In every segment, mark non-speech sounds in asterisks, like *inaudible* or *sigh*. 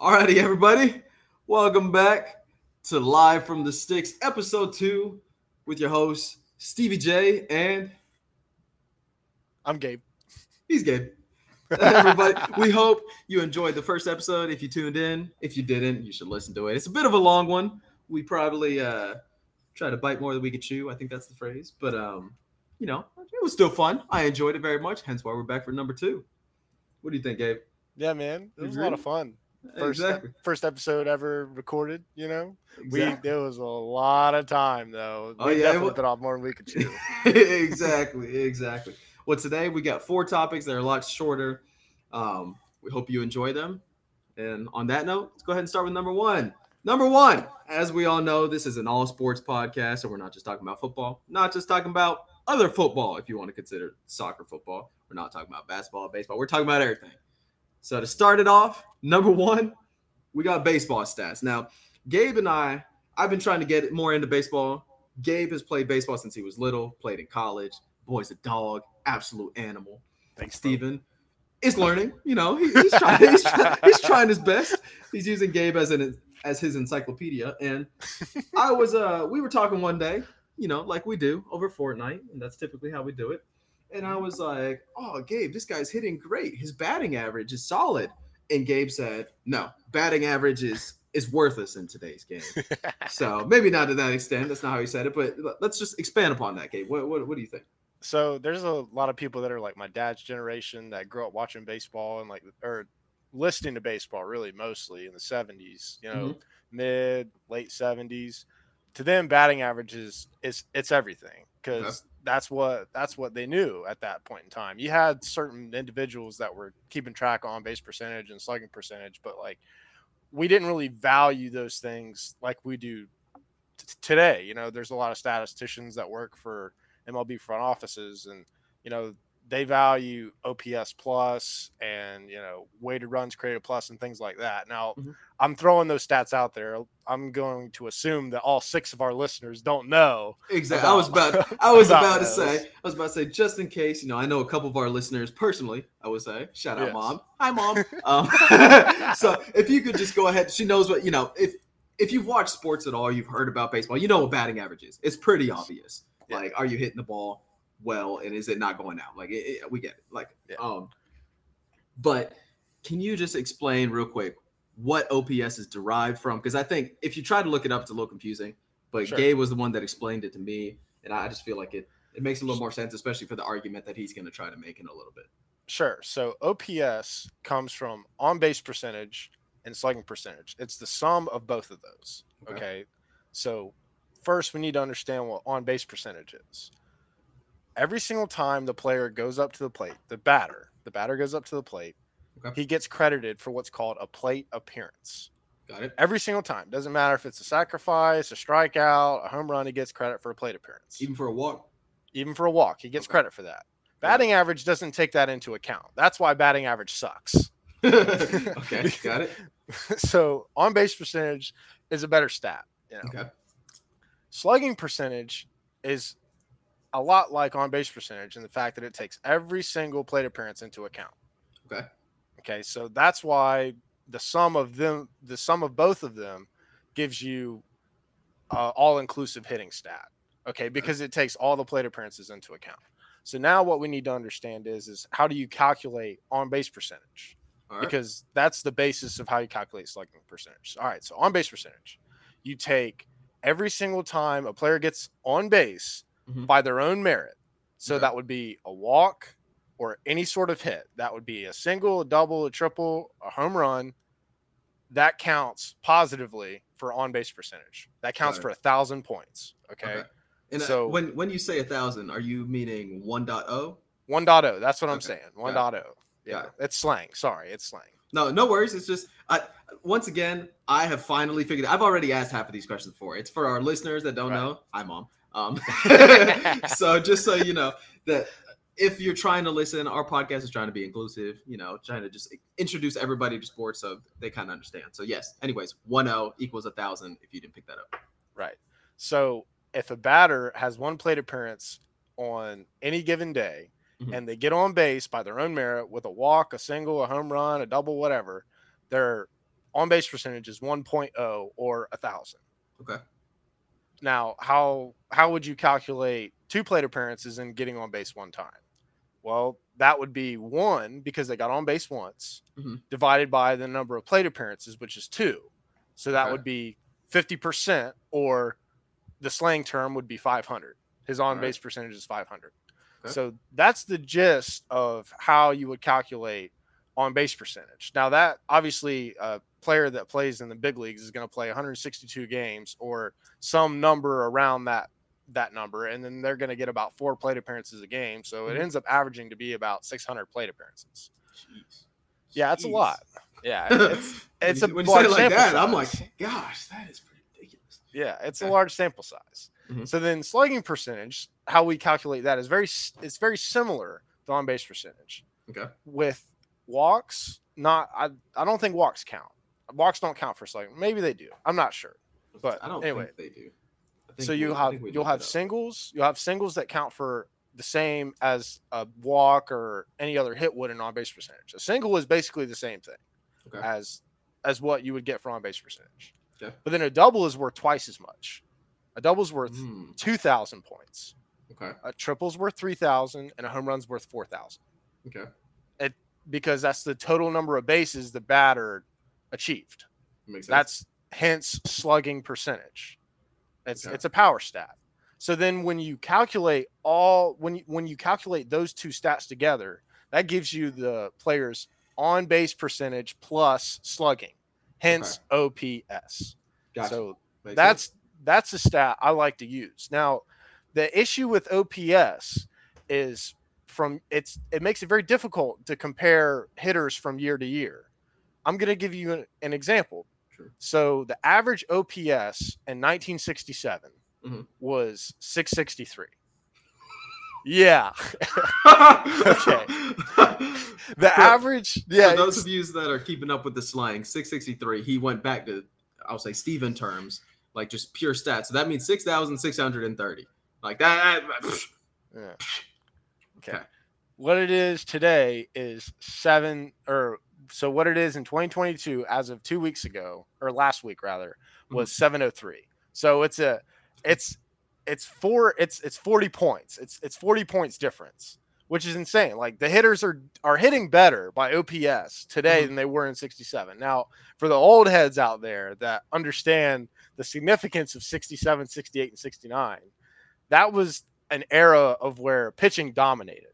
Alrighty, everybody. Welcome back to Live from the Sticks, episode two, with your host, Stevie J, and I'm Gabe. he's Gabe. everybody, *laughs* we hope you enjoyed the first episode. If you tuned in, if you didn't, you should listen to it. It's a bit of a long one. We probably uh try to bite more than we could chew. I think that's the phrase. But um, you know, it was still fun. I enjoyed it very much, hence why we're back for number two. What do you think, Gabe? Yeah, man, it was a lot of fun. First, exactly. first episode ever recorded. You know, exactly. we there was a lot of time though. Oh, we yeah, it definitely wa- bit off more than we could chew. *laughs* exactly, exactly. Well, today we got four topics that are a lot shorter. Um, we hope you enjoy them. And on that note, let's go ahead and start with number one. Number one, as we all know, this is an all sports podcast, so we're not just talking about football, not just talking about other football, if you want to consider soccer football. We're not talking about basketball, baseball. We're talking about everything. So to start it off, number one, we got baseball stats. Now, Gabe and I, I've been trying to get more into baseball. Gabe has played baseball since he was little, played in college. Boy's a dog, absolute animal. Thanks. Steven is learning. You know, he- he's trying. *laughs* He's, try- he's trying his best. He's using Gabe as an as his encyclopedia. And *laughs* I was uh, we were talking one day, you know, like we do over Fortnite, and that's typically how we do it. And I was like, "Oh, Gabe, this guy's hitting great. His batting average is solid." And Gabe said, "No, batting average is is worthless in today's game." *laughs* so maybe not to that extent. That's not how he said it, but let's just expand upon that, Gabe. What what, what do you think? So there's a lot of people that are like my dad's generation that grew up watching baseball and like or listening to baseball really mostly in the 70s, you know, mm-hmm. mid late 70s. To them batting average is is it's everything cuz that's what that's what they knew at that point in time. You had certain individuals that were keeping track on base percentage and slugging percentage, but like we didn't really value those things like we do t- today. You know, there's a lot of statisticians that work for MLB front offices, and you know they value OPS plus and you know weighted runs created plus and things like that. Now, Mhm. I'm throwing those stats out there. I'm going to assume that all six of our listeners don't know. Exactly. I was about- about *laughs* I was about about to say I was about to say just in case, you know, I know a couple of our listeners personally, I would say. Shout out Yes. mom. Hi mom. *laughs* um, *laughs* so if you could just go ahead, she knows what, you know, if if you've watched sports at all, you've heard about baseball, you know what batting average is. It's pretty obvious. Yeah. Like are you hitting the ball well and is it not going out? Like it, it- we get it. Like Yeah. um but can you just explain real quick what OPS is derived from? Because I think if you try to look it up, it's a little confusing. But Sure. Gabe was the one that explained it to me, and I just feel like it it makes a little more sense, especially for the argument that he's going to try to make in a little bit. Sure. So OPS comes from on base percentage and slugging percentage. It's the sum of both of those. Okay. Okay. So first, we need to understand what on base percentage is. Every single time the player goes up to the plate, the batter, the batter goes up to the plate, Okay. he gets credited for what's called a plate appearance. Got it? Every single time. Doesn't matter if it's a sacrifice, a strikeout, a home run, he gets credit for a plate appearance Even for a walk. even for a walk. He gets Okay. credit for that. Batting average doesn't take that into account. That's why batting average sucks. *laughs* okay, *laughs* got it. so on base percentage is a better stat. You know, Okay. slugging percentage is a lot like on base percentage in the fact that it takes every single plate appearance into account. Okay. Okay, so that's why the sum of them, the sum of both of them, gives you uh, all-inclusive hitting stat. Okay, because it takes all the plate appearances into account. So now what we need to understand is is how do you calculate on base percentage? All right. Because that's the basis of how you calculate slugging percentage. All right, so on base percentage, you take every single time a player gets on base Mhm. by their own merit. So Okay. that would be a walk or any sort of hit. That would be a single, a double, a triple, a home run. That counts positively for on base percentage. That counts it. for a thousand points. Okay. Okay. And uh, So- when when you say a thousand, are you meaning 1.0? 1.0. That's what I'm saying. Got 1.0. it. Yeah. It. It's slang. Sorry. It's slang. No, no worries. It's just I once again I have finally figured. I've already asked half of these questions before. It's for our listeners that don't Right. know. Hi, mom. Um, *laughs* *laughs* so just so you know that if you're trying to listen, our podcast is trying to be inclusive. You know, trying to just introduce everybody to sports so they kind of understand. So yes. Anyways, one zero equals a thousand. If you didn't pick that up. Right. So if a batter has one plate appearance on any given day Mhm. and they get on base by their own merit with a walk, a single, a home run, a double, whatever, their on base percentage is 1.0 or a thousand. Okay. Now, how how would you calculate two plate appearances and getting on base one time? Well, that would be one because they got on base once, Mhm. divided by the number of plate appearances, which is two. So that Okay. would be 50%, or the slang term would be 500. His on base percentage is 500. Okay. So that's the gist of how you would calculate on base percentage. Now, that obviously a player that plays in the big leagues is going to play 162 games or some number around that that number and then they're going to get about four plate appearances a game so it Mhm. ends up averaging to be about 600 plate appearances Jeez. yeah it's a lot yeah *laughs* it's *laughs* it's when a you, when you say it like sample that, I'm like, gosh, that is ridiculous. yeah it's a large sample size Mhm. so then slugging percentage how we calculate that is very it's very similar to on base percentage Okay. with walks not i i don't think walks count walks don't count for slugging maybe they do i'm not sure But I don't anyway. think they do. So you have you'll have singles you'll have singles that count for the same as a walk or any other hit would in on base percentage a single is basically the same thing Okay. as as what you would get for on base percentage Okay. but then a double is worth twice as much a double's worth Hmm, 2000 points okay. a triple's worth 3000 and a home run's worth 4000 Okay. Because that's the total number of bases the batter achieved Makes sense. That's hence slugging percentage. It's Okay. it's a power stat. So then when you calculate all when you, when you calculate those two stats together, that gives you the player's on base percentage plus slugging. Hence OPS. gotcha. So Makes that's sense. that's a stat I like to use. Now, the issue with OPS is from it's it makes it very difficult to compare hitters from year to year. I'm going to give you an, an example. Sure. So the average OPS in 1967 Mhm. was 663. Yeah, *laughs* okay. *laughs* the average. Yeah, For those of you that are keeping up with the slang, 663, he went back to, I'll say Steven terms, like just pure stats. So that means 6,630. Like that. that- Yeah. Okay. Okay. What it is today is seven, or so what it is in 2022 as of two weeks ago, or last week rather, was 703. So it's a, it's, it's four, it's it's 40 points. It's it's 40 points difference, which is insane. Like the hitters are are hitting better by OPS today Mhm. than they were in 67. Now, for the old heads out there that understand the significance of 67, 68, and 69, that was an era of where pitching dominated.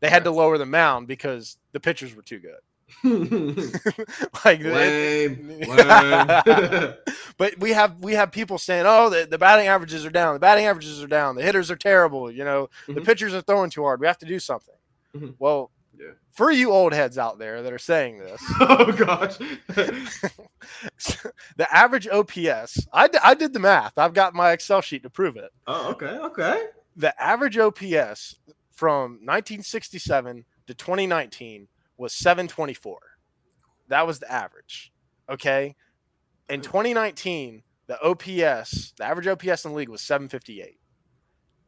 They had to lower the mound because the pitchers were too good. *laughs* *laughs* like lame, *laughs* lame. but we have we have people saying, "Oh, the, the batting averages are down. The batting averages are down. The hitters are terrible. You know, the Mhm. pitchers are throwing too hard. We have to do something." Mhm. Well, Yeah. for you old heads out there that are saying this, oh gosh. the average OPS, I, d- I did the math. I've got my Excel sheet to prove it. oh, okay, okay. The average OPS from 1967 to 2019 was 724. That was the average. Okay. In hmm. 2019, the OPS, the average OPS in the league was 758.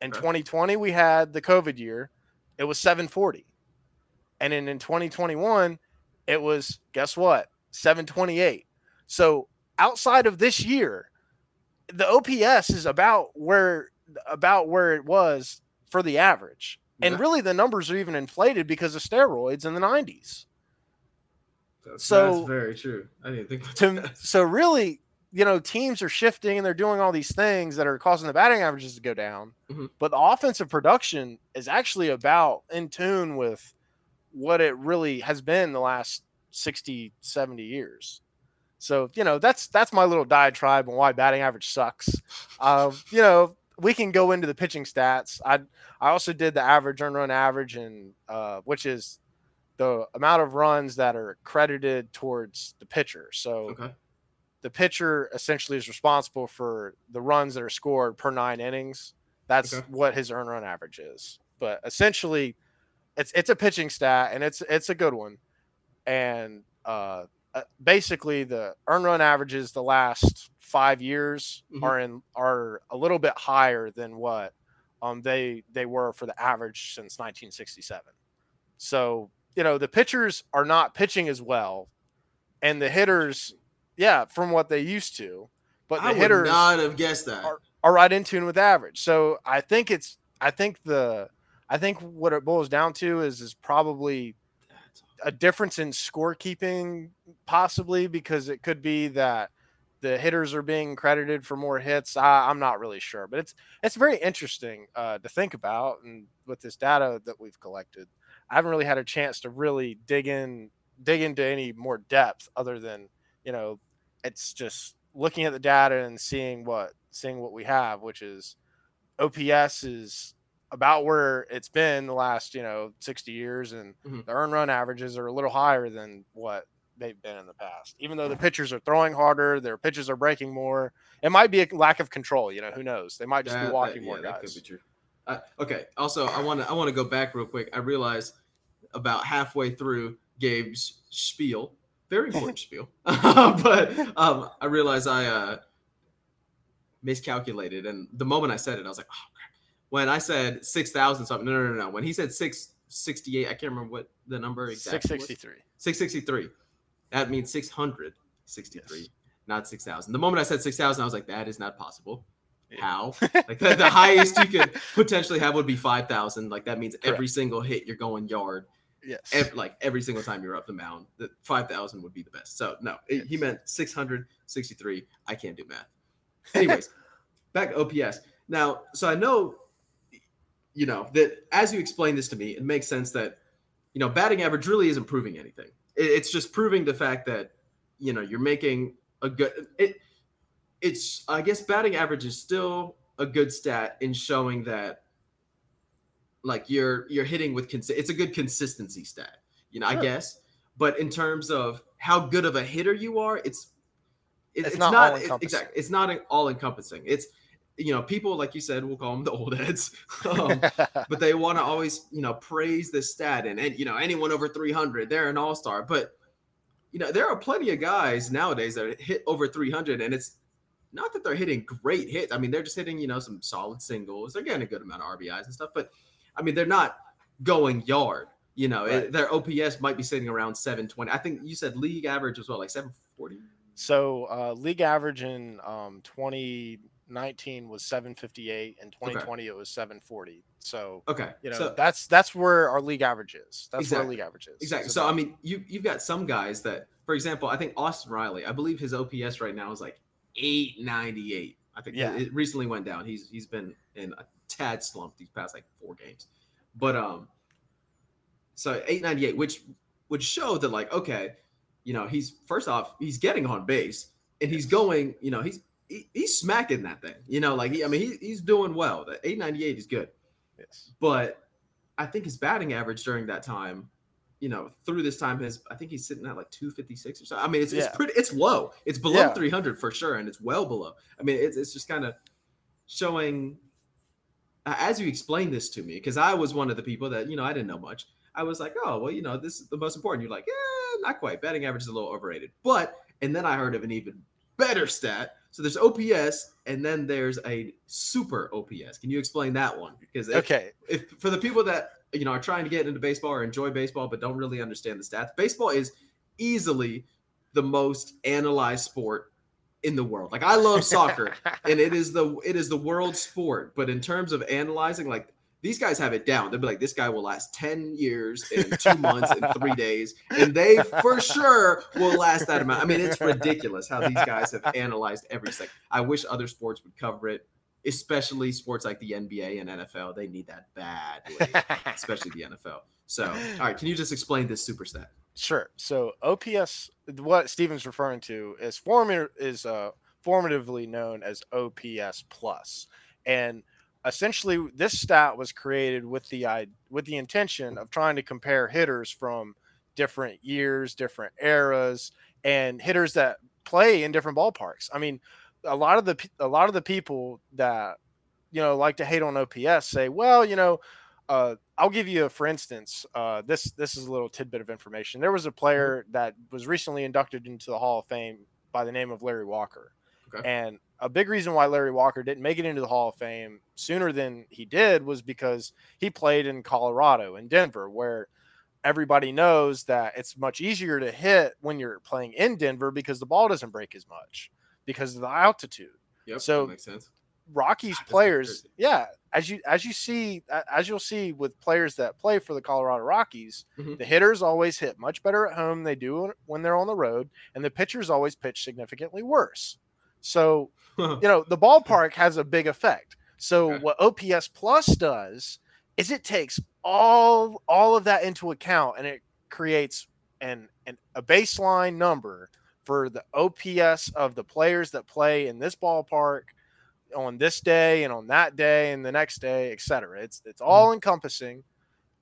In Okay. 2020, we had the COVID year, it was 740. And then in 2021, it was, guess what? 728. So outside of this year, the OPS is about where about where it was for the average. And really the numbers are even inflated because of steroids in the 90s. That's, So- that's very true. I didn't think to so really you know teams are shifting and they're doing all these things that are causing the batting averages to go down Mhm. but the offensive production is actually about in tune with what it really has been the last 60 70 years so you know that's that's my little diatribe on why batting average sucks uh, you know we can go into the pitching stats i i also did the average earn run average and uh, which is the amount of runs that are credited towards the pitcher so Okay. the pitcher essentially is responsible for the runs that are scored per nine innings. That's Okay. what his earn run average is. But essentially, it's it's a pitching stat and it's it's a good one. And uh, uh, basically, the earn run averages the last five years Mhm. are in are a little bit higher than what um they they were for the average since 1967. So you know the pitchers are not pitching as well, and the hitters Yeah, from what they used to. But the I would hitters not have guessed that. are- are right in tune with average. So I think it's I think the I think what it boils down to is is probably a difference in scorekeeping, possibly because it could be that the hitters are being credited for more hits. I, I'm not really sure, but it's it's very interesting uh, to think about, and with this data that we've collected, I haven't really had a chance to really dig in dig into any more depth other than you know it's just looking at the data and seeing what seeing what we have, which is OPS is about where it's been the last you know 60 years, and Mhm. the earn run averages are a little higher than what they've been in the past. Even though the pitchers are throwing harder, their pitches are breaking more. It might be a lack of control. You know, who knows? They might just be walking that- more yeah, that could guys. be true. Uh, okay. Also, I want to I want to go back real quick. I realized about halfway through Gabe's spiel, very important *laughs* spiel, *laughs* but um, I realized I uh, miscalculated, and the moment I said it, I was like, oh. When I said six thousand something, no, no, no, no. When he said six sixty eight, I can't remember what the number exactly. Six sixty three. 663. That means 663, Yes. not 6,000. The moment I said 6,000, I was like, that is not possible. Yeah. How? *laughs* like the, the highest you could potentially have would be 5,000. Like that means every single hit you're going yard, Yes. ev- like every single time you're up the mound. The 5,000 would be the best. So no, it- he meant 663. I can't do math. Anyways, *laughs* back to OPS. Now, so I know, you know, that as you explain this to me, it makes sense that, you know, batting average really isn't proving anything. It, it's just proving the fact that, you know, you're making a good. It, it's I guess batting average is still a good stat in showing that, like you're you're hitting with consi- it's a good consistency stat. You know, I guess. But in terms of how good of a hitter you are, it's it- It's it's, not not, it- exactly. It's not all encompassing. It's you know people like you said we'll call them the old heads, *laughs* um, *laughs* but they want to always you know praise this stat and, and you know anyone over 300 they're an all-star. But you know there are plenty of guys nowadays that hit over 300 and it's not that they're hitting great hits. I mean they're just hitting you know some solid singles. They're getting a good amount of RBIs and stuff, but I mean they're not going yard. You know, Right. it- their OPS might be sitting around 720. I think you said league average as well, like 740. So uh, league average in um, 2019 was 758, and 2020 it was 740. So Okay, you know so that's that's where our league average is. That's where our league average is. exactly. So I mean, you you've got some guys that, for example, I think Austin Riley. I believe his OPS right now is like 898. I think Yeah. it recently went down. He's he's been in a tad slump these past like four games, but um, so 898, which would show that like okay, you know, he's first off he's getting on base and he's going, you know, he's he, he's smacking that thing. You know, like he, I mean, he, he's doing well. The 898 is good. yes. but I think his batting average during that time, you know, through this time, has I think he's sitting at like 256 or so. I mean, it's, Yeah. it's pretty, it's low. It's below Yeah. 300 for sure, and it's well below. I mean, it's, it's just kind of showing uh, as you explained this to me, because I was one of the people that you know I didn't know much. I was like, oh well, you know, this is the most important. You're like, yeah, not quite. Batting average is a little overrated, but and then I heard of an even better stat. So there's OPS, and then there's a super OPS. Can you explain that one? Because if, Okay. if for the people that you know are trying to get into baseball or enjoy baseball but don't really understand the stats, baseball is easily the most analyzed sport in the world. Like I love soccer *laughs* and it is the it is the world sport, but in terms of analyzing like these guys have it down. They'll be like, this guy will last 10 years in two months and three days. And they for sure will last that amount. I mean, it's ridiculous how these guys have analyzed everything. I wish other sports would cover it, especially sports like the NBA and NFL. They need that badly, especially the NFL. So, all right, can you just explain this super stat? Sure. So OPS, what Steven's referring to, is form is uh, formatively known as OPS plus, and essentially this stat was created with the with the intention of trying to compare hitters from different years, different eras, and hitters that play in different ballparks. I mean, a lot of the a lot of the people that you know like to hate on OPS say, well, you know. Uh, I'll give you a for instance. Uh, this this is a little tidbit of information. There was a player that was recently inducted into the Hall of Fame by the name of Larry Walker, Okay. and a big reason why Larry Walker didn't make it into the Hall of Fame sooner than he did was because he played in Colorado in Denver, where everybody knows that it's much easier to hit when you're playing in Denver because the ball doesn't break as much because of the altitude. Yep, So- that makes sense. Rockies That's players, yeah, as you as you see as you'll see with players that play for the Colorado Rockies, Mhm. the hitters always hit much better at home than they do when they're on the road, and the pitchers always pitch significantly worse. So you know the ballpark has a big effect. So Okay. what OPS Plus does is it takes all all of that into account and it creates an, an a baseline number for the OPS of the players that play in this ballpark on this day and on that day and the next day, et cetera. It's it's hmm. all encompassing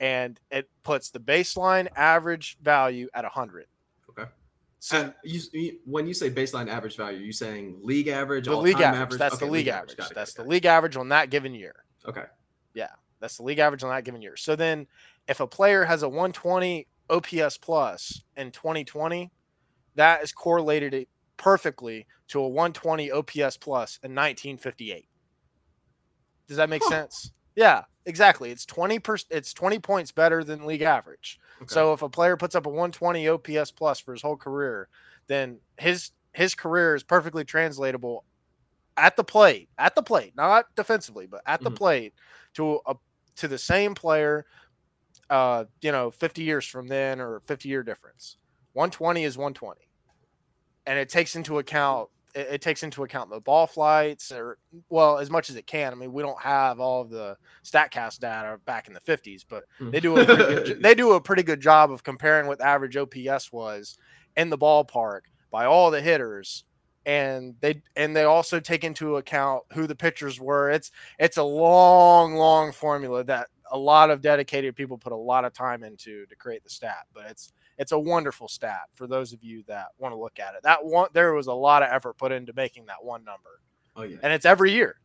and it puts the baseline average value at 100. So you, you- when you say baseline average value, are you saying league average? the league average, that's Okay, the league average. It, That's the league average on that given year. Okay. Yeah, That's the league average on that given year. So then if a player has a 120 OPS plus in 2020, that is correlated perfectly to a 120 OPS plus in 1958. Does that make Huh. sense? Yeah, exactly. It's 20 per, it's 20 points better than league average. Okay. So if a player puts up a 120 OPS plus for his whole career, then his his career is perfectly translatable at the plate, at the plate, not defensively, but at the Mhm. plate to a to the same player uh, you know, 50 years from then or 50 year difference. 120 is 120. And it takes into account it, it takes into account the ball flights or well, as much as it can. I mean, we don't have all of the Statcast data back in the 50s, but they do a pretty good, mm. they do a pretty good job of comparing what the average OPS was in the ballpark by all the hitters. And they and they also take into account who the pitchers were. It's it's a long long formula that a lot of dedicated people put a lot of time into to create the stat but it's it's a wonderful stat for those of you that want to look at it that one there was a lot of effort put into making that one number oh yeah. and it's every year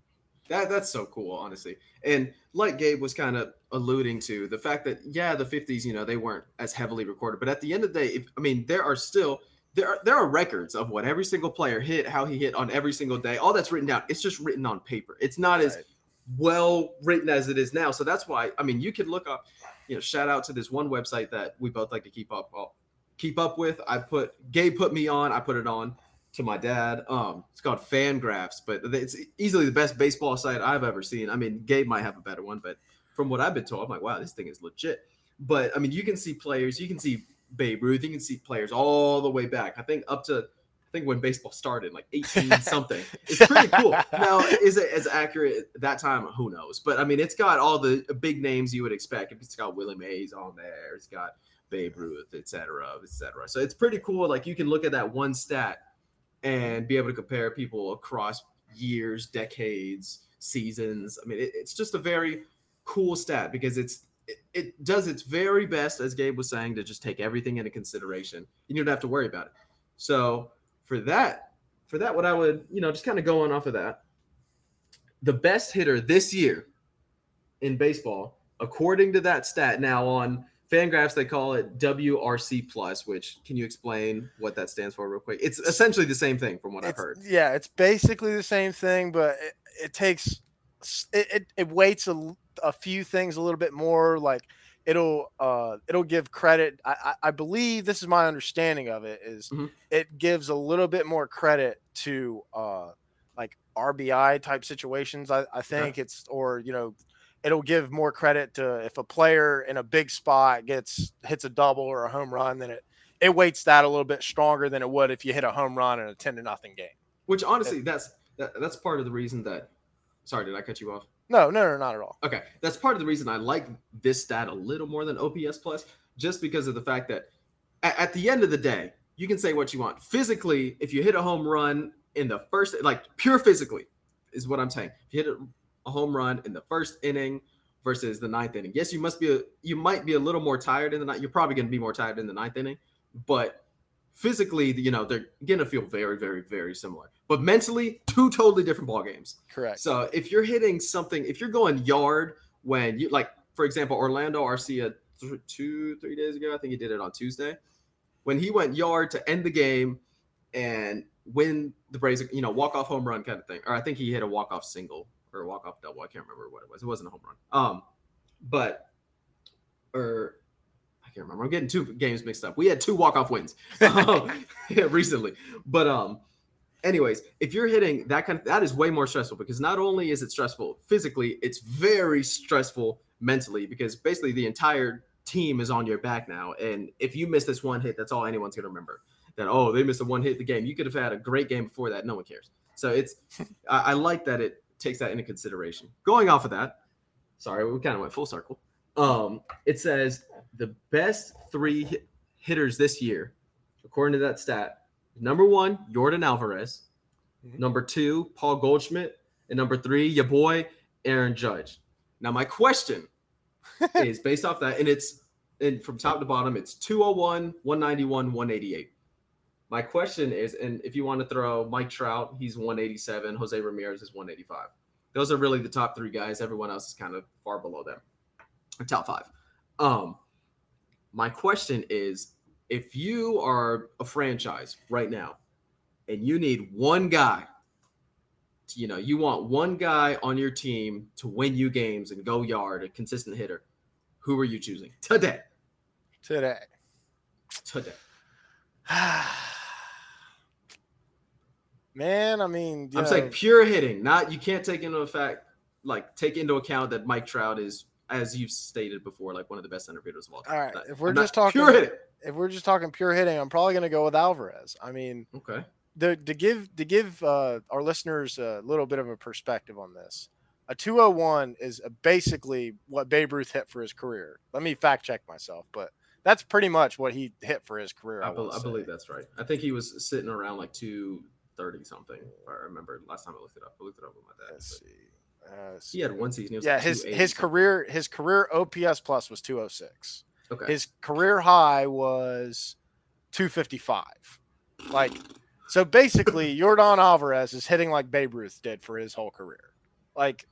That that's so cool, honestly. And like Gabe was kind of alluding to, the fact that yeah, the 50s, you know, they weren't as heavily recorded, but at the end of the day, if, I mean, there are still there are there are records of what every single player hit, how he hit on every single day. All that's written down. It's just written on paper. It's not as Right. Well written as it is now. So that's why I mean, you could look up, you know, shout out to this one website that we both like to keep up keep up with. I put Gabe put me on. I put it on to my dad. Um, it's called Fangraphs, but it's easily the best baseball site I've ever seen. I mean, Gabe might have a better one, but from what I've been told, I'm like, wow, this thing is legit. But I mean, you can see players, you can see Babe Ruth, you can see players all the way back. I think up to I think when baseball started, like 18 *laughs* something. It's pretty cool. Now, is it as accurate that time? Who knows? But I mean, it's got all the big names you would expect. It's got Willie Mays on there. It's got Babe Ruth, et cetera, et cetera. So it's pretty cool. Like you can look at that one stat and be able to compare people across years, decades, seasons. I mean, it, it's just a very cool stat because it's it, it does its very best, as Gabe was saying, to just take everything into consideration. And you don't have to worry about it. So for that, for that, what I would, you know, just kind of going off of that, the best hitter this year in baseball, according to that stat, now on Fangraphs they call it WRC plus. Which can you explain what that stands for, real quick? It's essentially the same thing from what I've heard. Yeah, it's basically the same thing, but it, it takes it, it, it weights a, a few things a little bit more. Like it'll uh it'll give credit. I, I, believe this is my understanding of it is Mhm. it gives a little bit more credit to uh like RBI type situations. I, I think it's or you know it'll give more credit to if a player in a big spot gets hits a double or a home run, then it it weights that a little bit stronger than it would if you hit a home run in a 10 to nothing game. Which honestly, that's that, that's part of the reason that. Sorry, did I cut you off? No, no, no, not at all. Okay, that's part of the reason I like this stat a little more than OPS plus, just because of the fact that at, at the end of the day, you can say what you want. Physically, if you hit a home run in the first, like pure physically, is what I'm saying. If you hit a, home run in the first inning versus the ninth inning, yes, you must be a, you might be a little more tired in the night. You're probably going to be more tired in the ninth inning, but physically, you know, they're going to feel very, very, very similar. But mentally, two totally different ball games. Correct. So if you're hitting something, if you're going yard when you like, for example, Orlando Arcia th- two, three days ago, I think he did it on Tuesday, when he went yard to end the game and win the Braves, you know, walk off home run kind of thing. Or I think he hit a walk off single or walk off double. I can't remember what it was. It wasn't a home run. Um, but or can't remember. I'm getting two games mixed up. We had two walk off wins *laughs* um, *laughs* recently, but um, anyways, if you're hitting that kind of that is way more stressful because not only is it stressful physically, it's very stressful mentally because basically the entire team is on your back now. And if you miss this one hit, that's all anyone's gonna remember. That oh, they missed a one hit the game. You could have had a great game before that. No one cares. So it's *laughs* I, I like that it takes that into consideration. Going off of that, sorry, we kind of went full circle. Um, it says the best three hit- hitters this year, according to that stat. Number one, Yordan Alvarez. Mhm. Number two, Paul Goldschmidt. And number three, your boy, Aaron Judge. Now, my question *laughs* is based off that, and it's and from top to bottom, it's 201, 191, 188. My question is, and if you want to throw Mike Trout, he's 187, Jose Ramirez is 185. Those are really the top three guys. Everyone else is kind of far below them. Top five. Um, my question is if you are a franchise right now and you need one guy to- you know you want one guy on your team to win you games and go yard a consistent hitter who are you choosing today today. today *sighs* Man, I mean, i'm know, saying pure hitting not you can't take into effect like take into account that mike trout is as you've stated before like one of the best center fielders of all time All right, if we're I'm just talking- pure hitting if we're just talking pure hitting, I'm probably going to go with Alvarez. I mean, okay the, to give to give uh, our listeners a little bit of a perspective on this, a 201 is basically what Babe Ruth hit for his career. Let me fact check myself, but that's pretty much what he hit for his career. I, I, wanna I believe that's right i think he was sitting around like 230 something if i remember last time i looked it up i looked it up with my dad Let's but see. Uh, he had one season Yeah, like his his career his career OPS plus was 206. okay His career high was 255. Like, so basically, *laughs* Yordan Alvarez is hitting like Babe Ruth did for his whole career. Like,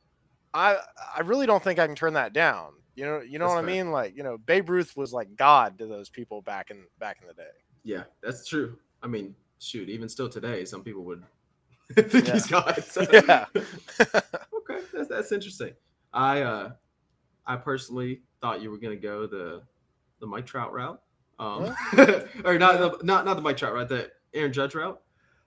I I really don't think I can turn that down. You know, you know That's what I mean? Like, you know, Babe Ruth was like God to those people back in back in the day. Yeah, that's true. I mean, shoot, even still today, some people would *laughs* think Yeah. he's God. *laughs* So- Yeah. *laughs* okay, that's that's interesting. I uh, I personally thought you were gonna go the the Mike Trout route, um, or not the not not the Mike Trout route, the Aaron Judge route.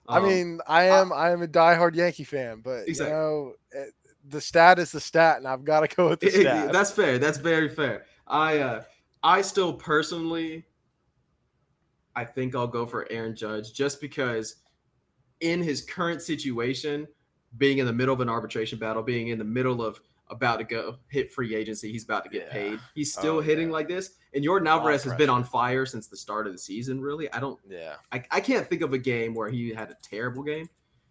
I Um, mean, I am I am a diehard Yankee fan, but Exactly. you know, it, the stat is the stat, and I've got to go with the it- it- stat. that's fair. That's very fair. I uh, I still personally, I think I'll go for Aaron Judge just because, in his current situation, being in the middle of an arbitration battle, being in the middle of about to go hit free agency, he's about to get Yeah. paid. He's still Oh, hitting yeah. like this, and Yordan Alvarez has been on fire since the start of the season. Really, I don't yeah. I, I can't think of a game where he had a terrible game.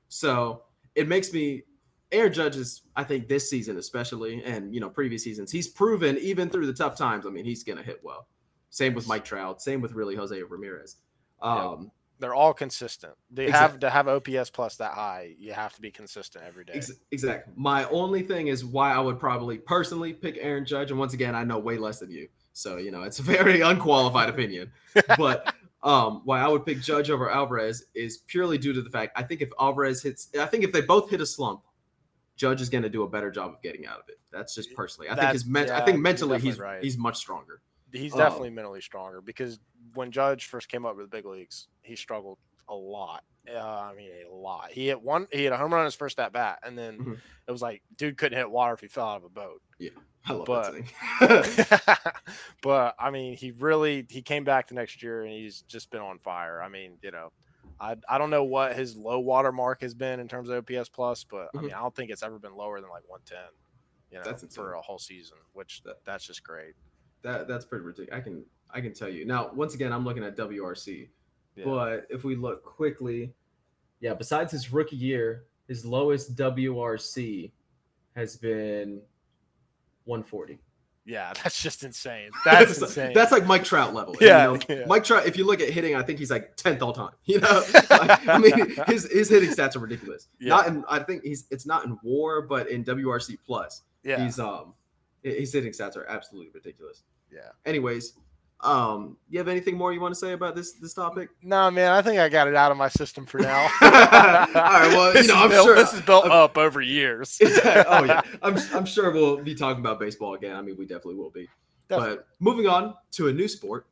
So it makes me Aaron Judge is, I think, this season especially, and you know, previous seasons, he's proven even through the tough times. I mean, he's gonna hit well. Same with Mike Trout. Same with really Jose Ramirez. Um, They're all consistent. They Exact- have to have OPS plus that high. You have to be consistent every day. ex- exactly. My only thing is why I would probably personally pick Aaron Judge, and once again, I know way less than you, so you know, it's a *laughs* very unqualified opinion. But um, why I would pick Judge over Alvarez is purely due to the fact I think if Alvarez hits, I think if they both hit a slump, Judge is going to do a better job of getting out of it. That's just personally. I think his men- I think mentally definitely he's right. he's much stronger. He's Oh. definitely mentally stronger because when Judge first came up with the big leagues, he struggled a lot. Uh, I mean, a lot. He hit one. He hit a home run his first at bat, and then Mhm. it was like, dude couldn't hit water if he fell out of a boat. Yeah, I love But- that thing. *laughs* but I mean, he really he came back the next year and he's just been on fire. I mean, you know, I I don't know what his low water mark has been in terms of OPS plus, but I Mhm. mean, I don't think it's ever been lower than like 110. You know, That's insane. for a whole season, which That- that's just great. that that's pretty ridiculous. I can I can tell you now. Once again, I'm looking at WRC, Yeah. but if we look quickly, yeah. Besides his rookie year, his lowest WRC has been 140. Yeah, *laughs* that's just insane. *laughs* That's insane. That's like Mike Trout level. And, Yeah, you know, *laughs* yeah. Mike Trout. If you look at hitting, I think he's like tenth all time. You know, Like, I mean, his his hitting stats are ridiculous. Yeah. Not in. I think he's. It's not in WAR, but in WRC plus, yeah, he's um, his hitting stats are absolutely ridiculous. yeah. Anyways, um, you have anything more you want to say about this this topic? No, man, I think I got it out of my system for now. *laughs* All right, well, *laughs* you know, I'm built- sure- this is built I'm- up over years. *laughs* oh yeah, I'm I'm sure we'll be talking about baseball again. I mean, we definitely will be. Definitely. But moving on to a new sport,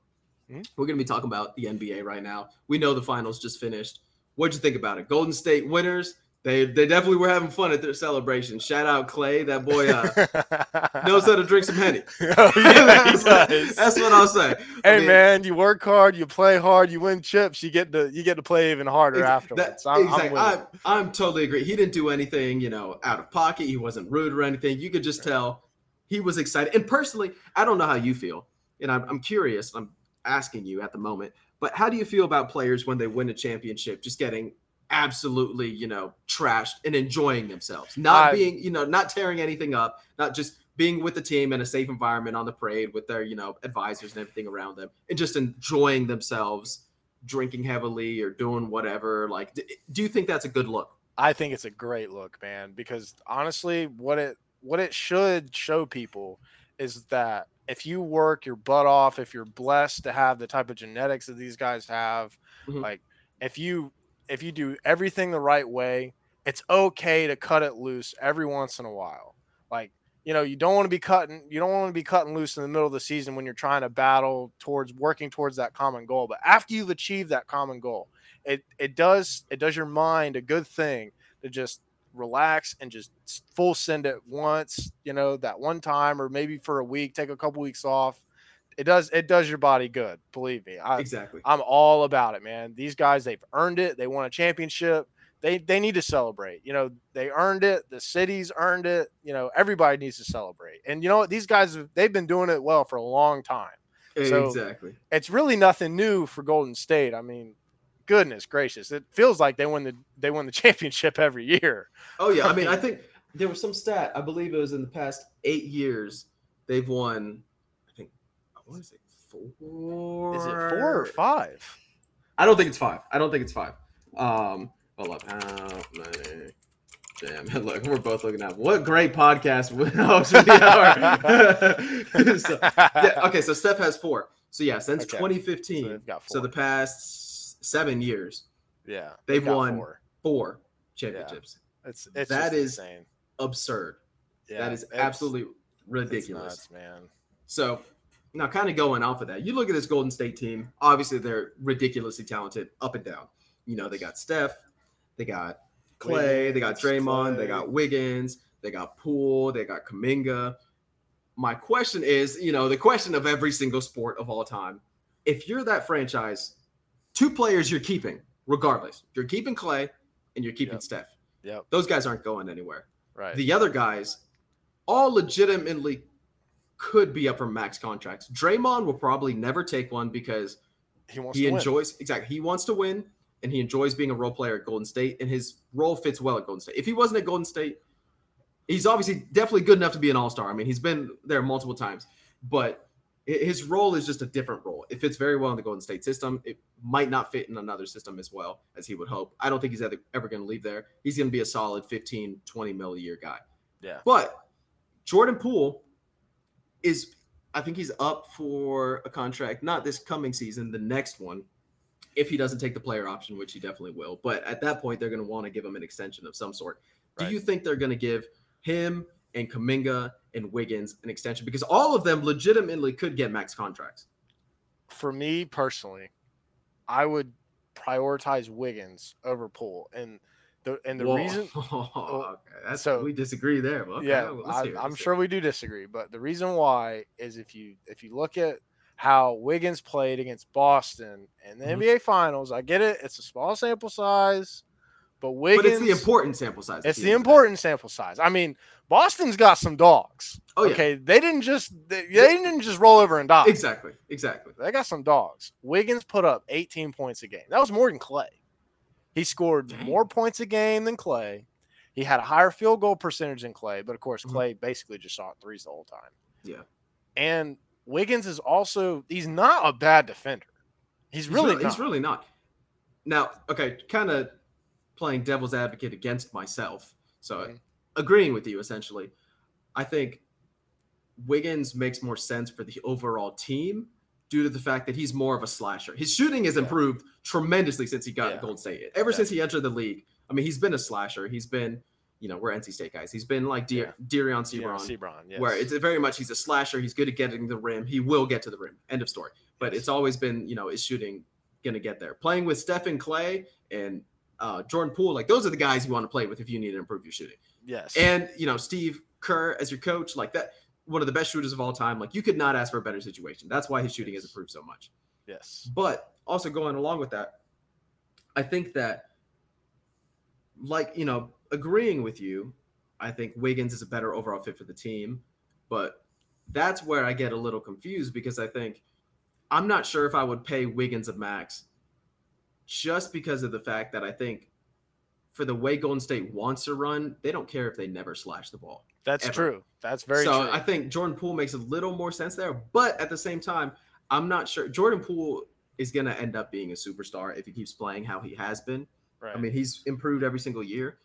mm-hmm. we're going to be talking about the NBA right now. We know the finals just finished. What'd you think about it? Golden State winners. They they definitely were having fun at their celebration. Shout out Clay, that boy uh, *laughs* knows how to drink some henny. *laughs* Oh, yeah, *laughs* that's, that's, what I'll say. Hey I mean, man, you work hard, you play hard, you win chips, you get to you get to play even harder afterwards. That, I'm, exactly. I'm, I'm, I'm totally agree. He didn't do anything, you know, out of pocket. He wasn't rude or anything. You could just tell he was excited. And personally, I don't know how you feel, and I'm, I'm curious. I'm asking you at the moment, but how do you feel about players when they win a championship, just getting absolutely, you know, trashed and enjoying themselves, not being, you know, not tearing anything up, not just being with the team in a safe environment on the parade with their, you know, advisors and everything around them, and just enjoying themselves, drinking heavily or doing whatever. Like, do you think that's a good look? I think it's a great look, man, because honestly, what it what it should show people is that if you work your butt off, if you're blessed to have the type of genetics that these guys have, mm-hmm. like if you if you do everything the right way, it's okay to cut it loose every once in a while. Like, you know, you don't want to be cutting you don't want to be cutting loose in the middle of the season when you're trying to battle towards working towards that common goal. But after you've achieved that common goal, it it does it does your mind a good thing to just relax and just full send it once, you know, that one time or maybe for a week, take a couple weeks off it does it does your body good. Believe me. I, exactly. I'm all about it, man. These guys, they've earned it. They won a championship. They they need to celebrate. You know, they earned it. The city's earned it. You know, everybody needs to celebrate. And you know what? These guys they've been doing it well for a long time. So exactly. It's really nothing new for Golden State. I mean, goodness gracious, it feels like they win the they win the *laughs* championship every year. Oh yeah, I mean, *laughs* I think there was some stat. I believe it was in the past eight years they've won what is it? Four? Is it four or five? I don't think it's five. I don't think it's five. Um, hold up. How many? Damn, *laughs* look, we're both looking at what great podcast *laughs* host we are. *laughs* so, yeah, okay, so Steph has four. So yeah, since okay. 2015, so, so, the past seven years, yeah, they've won four, four championships. Yeah. It's, it's that is insane. absurd. Yeah, that is absolutely ridiculous, nuts, man. So now, kind of going off of that, you look at this Golden State team. Obviously, they're ridiculously talented up and down. You know, they got Steph, they got Clay, they got Draymond, they got Wiggins, they got Poole, they got Kuminga. My question is, you know, the question of every single sport of all time. If you're that franchise, two players you're keeping, regardless. You're keeping Clay and you're keeping yep. Steph. Yep. Those guys aren't going anywhere. Right. The other guys, all legitimately could be up for max contracts. Draymond will probably never take one because he wants he enjoys win. exactly he wants to win and he enjoys being a role player at Golden State and his role fits well at Golden State. If he wasn't at Golden State, he's obviously definitely good enough to be an all-star. I mean, he's been there multiple times, but his role is just a different role. It fits very well in the Golden State system. It might not fit in another system as well as he would hope. I don't think he's ever, ever going to leave there. He's going to be a solid 15, 20 mil a year guy. Yeah. But Jordan Poole is I think he's up for a contract, not this coming season, the next one, if he doesn't take the player option, which he definitely will. But at that point, they're going to want to give him an extension of some sort. Right. Do you think they're going to give him and Kuminga and Wiggins an extension? Because all of them legitimately could get max contracts. For me personally, I would prioritize Wiggins over Poole. And – the, and the Whoa. reason, *laughs* okay. That's so we disagree there. Okay. Yeah, I, am sure we do disagree, but the reason why is if you if you look at how Wiggins played against Boston in the mm-hmm. NBA Finals, I get it; it's a small sample size, but Wiggins. But it's the important sample size. It's the important sample size. I mean, Boston's got some dogs. Oh, yeah. Okay, they didn't just they, they didn't just roll over and die. Exactly, exactly. They got some dogs. Wiggins put up 18 points a game. That was more than Clay. He scored more points a game than Clay. He had a higher field goal percentage than Clay, but of course, mm-hmm. Clay mm-hmm. basically just shot threes the whole time. Yeah. And Wiggins is also he's not a bad defender. He's really he's really, he's really not. Now, okay, kind of playing devil's advocate against myself. So mm-hmm. agreeing with you essentially. I think Wiggins makes more sense for the overall team due to the fact that he's more of a slasher. His shooting has improved yeah. tremendously since he got yeah. Gold State. Ever yeah. since he entered the league, I mean, he's been a slasher. He's been, you know, we're NC State guys. He's been like De- yeah. Dereon Seabron, Seabron yes. where it's very much he's a slasher. He's good at getting the rim. He will get to the rim. End of story. but it's always been, you know, is shooting going to get there? Playing with Stephen Clay and uh, Jordan Poole, like those are the guys you want to play with if you need to improve your shooting. Yes. And, you know, Steve Kerr as your coach, like that, one of the best shooters of all time. Like you could not ask for a better situation. That's why his shooting has improved so much. yes. But also going along with that, I think that, like, you know, agreeing with you, I think Wiggins is a better overall fit for the team. But that's where I get a little confused because I think I'm not sure if I would pay Wiggins a max just because of the fact that I think for the way Golden State wants to run, they don't care if they never slash the ball. That's ever. true. That's very so true. I think Jordan Poole makes a little more sense there, but at the same time, I'm not sure Jordan Poole is going to end up being a superstar if he keeps playing how he has been. right. I mean, he's improved every single year,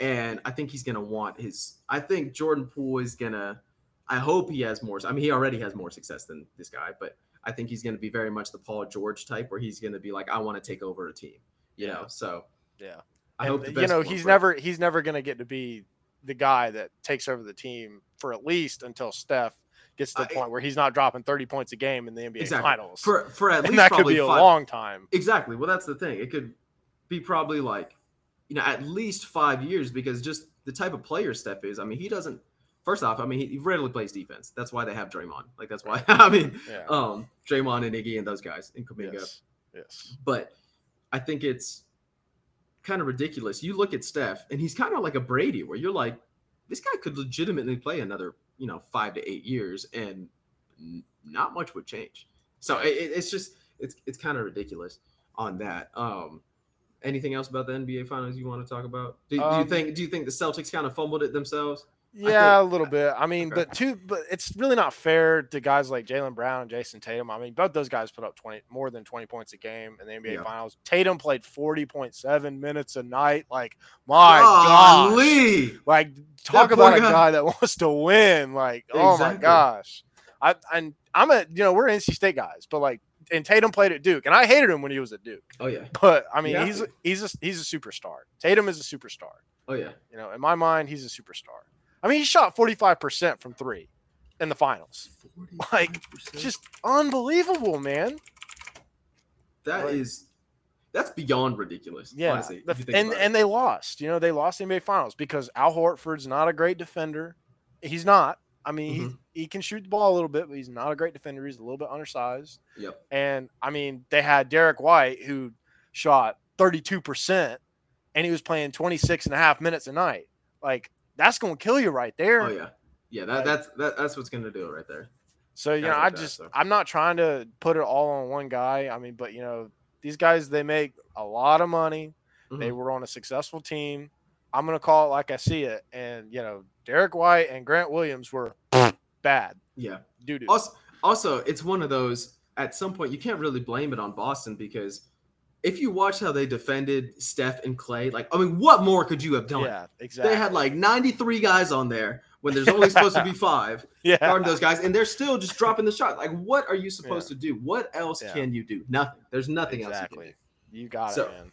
and I think he's going to want his. I think Jordan Poole is going to. I hope he has more. I mean, he already has more success than this guy, but I think he's going to be very much the Paul George type, where he's going to be like, I want to take over a team. You Yeah. know, so yeah. I And, hope the you know he's never he's never going to get to be the guy that takes over the team for at least until Steph gets to the I- point where he's not dropping 30 points a game in the NBA Exactly. finals. for for at and least that could be a five, long time. Exactly. Well, that's the thing. It could be probably like, you know, at least five years because just the type of player Steph is. I mean, he doesn't. First off, I mean, he, he rarely plays defense. That's why they have Draymond. Like that's why. *laughs* I mean, Yeah. um, Draymond and Iggy and those guys and Kuminga. yes. Yes. But I think it's kind of ridiculous. You look at Steph, and he's kind of like a Brady, where you're like, this guy could legitimately play another, you know, five to eight years, and n- not much would change. So it, it- it's just it's it's kind of ridiculous on that. Um, anything else about the NBA Finals you want to talk about? Do, do you Um, think do you think the Celtics kind of fumbled it themselves? Yeah, a little bit. I mean, Okay. but two, but it's really not fair to guys like Jaylen Brown and Jayson Tatum. I mean, both those guys put up twenty more than twenty points a game in the NBA Yeah. Finals. Tatum played forty point seven minutes a night. Like, my God, Golly! like talk poor about a guy. that *laughs* wants to win. Like, oh my gosh, I and I'm a you know we're NC State guys, but like, and Tatum played at Duke, and I hated him when he was at Duke. Oh yeah, But I mean, have he's he's a, he's a superstar. Tatum is a superstar. oh yeah. You know, in my mind, he's a superstar. I mean, he shot 45% from three in the finals. Like, 45%. Just unbelievable, man. That Like- is that's beyond ridiculous. Yeah. honestly, The- if you think and about it. and they lost. You know, they lost the NBA finals because Al Horford's not a great defender. He's not. I mean, Mm-hmm. he, he can shoot the ball a little bit, but he's not a great defender. He's a little bit undersized. Yep. And I mean, they had Derrick White who shot 32% and he was playing 26 and a half minutes a night. Like, that's going to kill you right there. Oh yeah, yeah. That Like- that's that, that's what's gonna do it right there. So you Guys know, like I that, just so. I'm not trying to put it all on one guy. I mean, but you know, these guys they make a lot of money. They Mhm. were on a successful team. I'm gonna call it like I see it. And you know, Derrick White and Grant Williams were *clears throat* bad. Yeah. Doo. Also, also, it's one of those. At some point, you can't really blame it on Boston because if you watch how they defended Steph and Clay, like I mean, what more could you have done? Yeah, exactly. They had like 93 guys on there when there's only supposed to be *laughs* five yeah, guarding those guys, and they're still just dropping the shot. Like, what are you supposed to do? What else Yeah. can you do? Nothing. There's nothing else you exactly. You got So- it, man.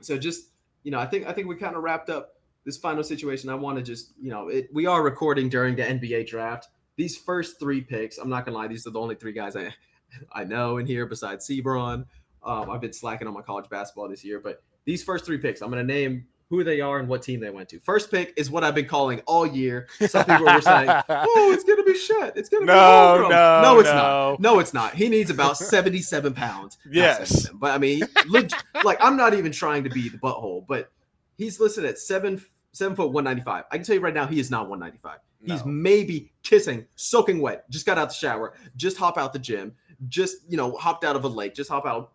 So just you know, I think I think we kind of wrapped up this final situation. I want to just you know, it, we are recording during the NBA draft. These first three picks, I'm not gonna lie, these are the only three guys I *laughs* I know in here besides Sebron. Um, I've been slacking on my college basketball this year, but these first three picks, I'm gonna name who they are and what team they went to. First pick is what I've been calling all year. Some people were saying, *laughs* "Oh, it's gonna be shit. It's gonna be No, Holmgren." no, no, it's no. not. No, it's not. He needs about 77 pounds. Yes. 77, but I mean, leg- like I'm not even trying to be the butthole, but he's listed at seven seven foot 195. I can tell you right now, he is not 195. He's maybe kissing, soaking wet. Just got out the shower. Just hop out the gym. Just you know, hopped out of a lake. Just hop out.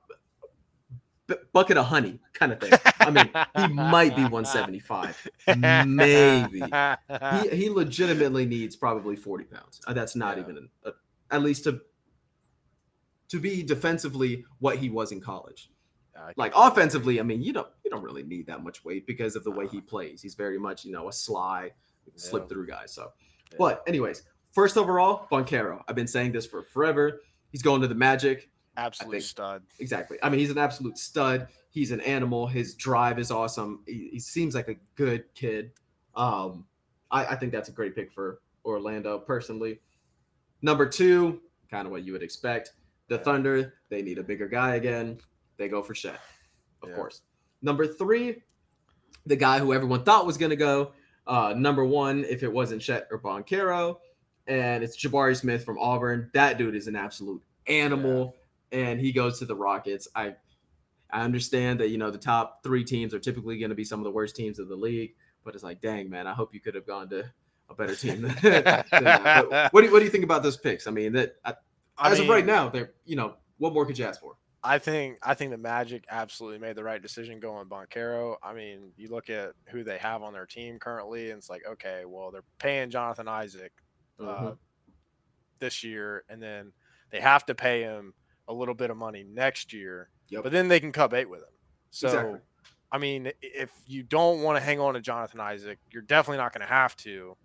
Bucket of honey, kind of thing. I mean, he might be 175. Maybe. he he legitimately needs probably 40 pounds. Uh, that's not Yeah. even an, uh, at least to to be defensively what he was in college. Like offensively, I mean, you don't you don't really need that much weight because of the way he plays. He's very much you know a sly, slip through guy. So, Yeah. but anyways, first overall, Banchero. I've been saying this for forever. He's going to the Magic. Absolute stud. Exactly. I mean, he's an absolute stud. He's an animal. His drive is awesome. He, he seems like a good kid. Um, I, I think that's a great pick for Orlando personally. Number two, kind of what you would expect. The Thunder, they need a bigger guy again. They go for Chet, of Yeah. course. Number three, the guy who everyone thought was going to go. Uh, number one, if it wasn't Chet or Banchero, and it's Jabari Smith from Auburn. That dude is an absolute animal, and he goes to the Rockets. I I understand that you know the top three teams are typically going to be some of the worst teams of the league, but it's like, dang man, I hope you could have gone to a better team *laughs* than, than that. *laughs* What do you, what do you think about those picks? I mean, that uh, I as of right now, they're you know what more could you ask for? I think I think the Magic absolutely made the right decision going Banchero. I mean, you look at who they have on their team currently, and it's like, okay, well, they're paying Jonathan Isaac uh, Mhm. this year, and then they have to pay him a little bit of money next year. Yep. But then they can cut bait with him. So, Exactly. I mean, if you don't want to hang on to Jonathan Isaac, you're definitely not going to have to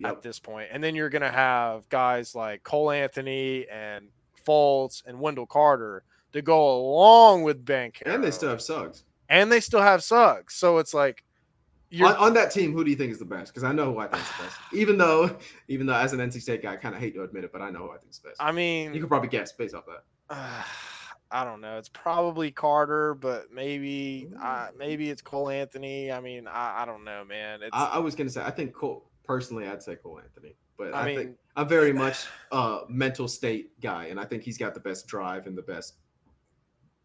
Yep. at this point. And then you're going to have guys like Cole Anthony and Fultz and Wendell Carter to go along with Bank. And they still have Suggs. and they still have Suggs. So it's like On, on that team, who do you think is the best? Because I know who I think is the best. Even though, *laughs* even though as an NC State guy, I kind of hate to admit it, but I know who I think is the best. I mean, you could probably guess based off that. *sighs* I don't know. It's probably Carter, but maybe uh, maybe it's Cole Anthony. I mean, I, I don't know, man. It's I, I was gonna say I think Cole personally I'd say Cole Anthony, but I I, mean- think I'm very *sighs* much a mental state guy, and I think he's got the best drive and the best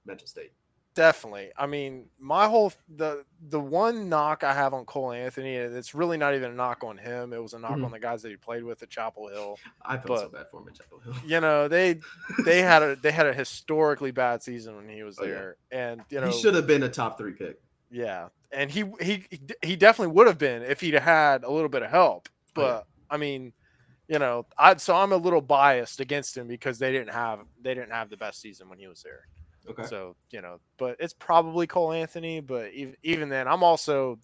mental state. Definitely. I mean, my whole the the one knock I have on Cole Anthony, and it's really not even a knock on him. It was a knock Mhm. on the guys that he played with at Chapel Hill. I felt so But- bad for him at Chapel Hill. You know, they they had a they had a historically bad season when he was Oh, yeah. there, and you know he should have been a top three pick. Yeah, and he he he definitely would have been if he'd had a little bit of help. Oh, yeah. But I mean, you know, I so I'm a little biased against him because they didn't have they didn't have the best season when he was there. Okay. So you know, but it's probably Cole Anthony. But even even then, I'm also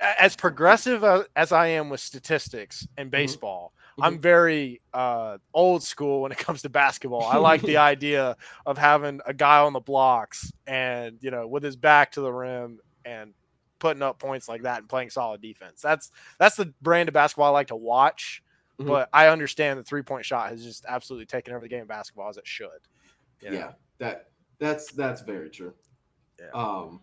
as progressive as I am with statistics and baseball. I'm very uh, old school when it comes to basketball. I like the *laughs* idea of having a guy on the blocks and you know with his back to the rim and putting up points like that and playing solid defense. That's that's the brand of basketball I like to watch. Mhm. But I understand the three point shot has just absolutely taken over the game of basketball as it should. you know? Yeah, that that's that's very true. Yeah. Um,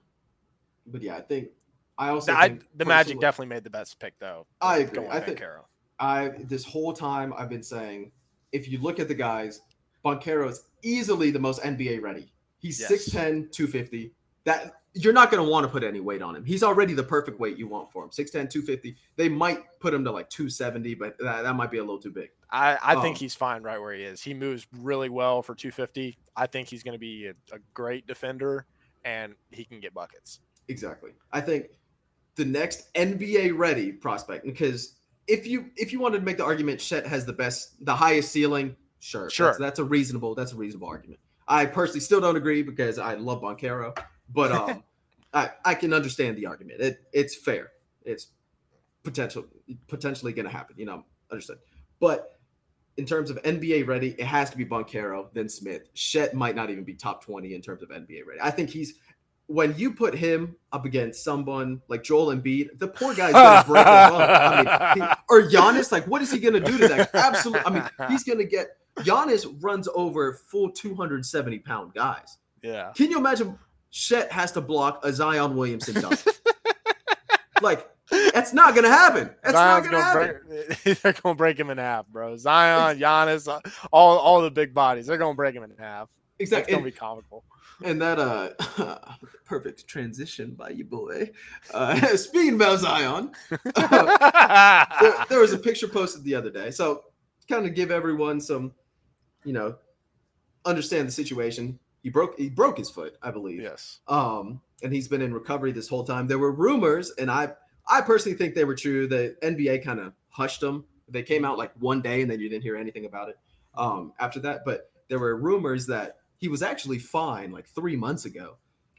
but yeah, I think I also The, I, the Magic definitely made the best pick though. I agree. I think- Banchero. I this whole time I've been saying if you look at the guys, Banchero is easily the most NBA ready. He's Yes. 6'10, 250. That you're not going to want to put any weight on him. He's already the perfect weight you want for him. 6'10, 250. They might put him to like 270, but that, that might be a little too big. I, I think Um, he's fine right where he is. He moves really well for 250. I think he's going to be a, a great defender and he can get buckets. Exactly. I think the next NBA ready prospect because if you if you wanted to make the argument Chet has the best the highest ceiling, sure. Sure. That's, that's a reasonable that's a reasonable argument. I personally still don't agree because I love Banchero, but *laughs* um I I can understand the argument. It it's fair. It's potential potentially going to happen, you know, understood. But in terms of NBA ready, it has to be Banchero, then Smith. Chet might not even be top 20 in terms of NBA ready. I think he's when you put him up against someone like Joel Embiid, the poor guy's gonna break a bone. I mean, he, *laughs* or Giannis, like what is he gonna do to that? Absolutely. I mean, he's gonna get Giannis runs over full 270 pound guys. Yeah. Can you imagine Chet has to block a Zion Williamson dunk? *laughs* like that's not gonna happen. That's Zion's not gonna happen. break, *laughs* they're going to break him in half, bro. Zion, Giannis, uh, all, all the big bodies, they're going to break him in half. Exactly. It's Exactly. going to And, be comical. and that uh *laughs* perfect transition by you boy. Uh speaking about Zion, there, there was a picture posted the other day. So kind of give everyone some, you know, understand the situation. He broke he broke his foot, I believe. yes. Um, and he's been in recovery this whole time. There were rumors, and I I personally think they were true. The NBA kind of hushed them. They came out like one day, and then you didn't hear anything about it um, after that. But there were rumors that he was actually fine like three months ago,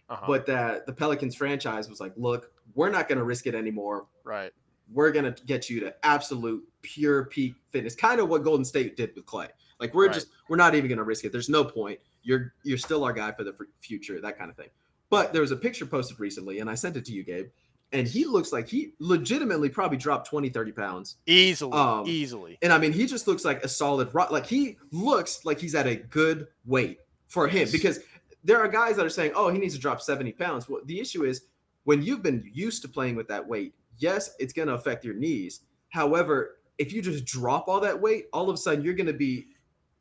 Uh-huh. but that the Pelicans franchise was like, "Look, we're not going to risk it anymore. right. We're going to get you to absolute pure peak fitness." Kind of what Golden State did with Clay. Like we're Right. just we're not even going to risk it. There's no point. You're you're still our guy for the f- future, that kind of thing. But there was a picture posted recently, and I sent it to you, Gabe. and he looks like he legitimately probably dropped 20, 30 pounds. Easily, Um, easily. And I mean, he just looks like a solid rock. Like he looks like he's at a good weight for him because there are guys that are saying, oh, he needs to drop 70 pounds. Well, the issue is when you've been used to playing with that weight, yes, it's going to affect your knees. However, if you just drop all that weight, all of a sudden you're going to be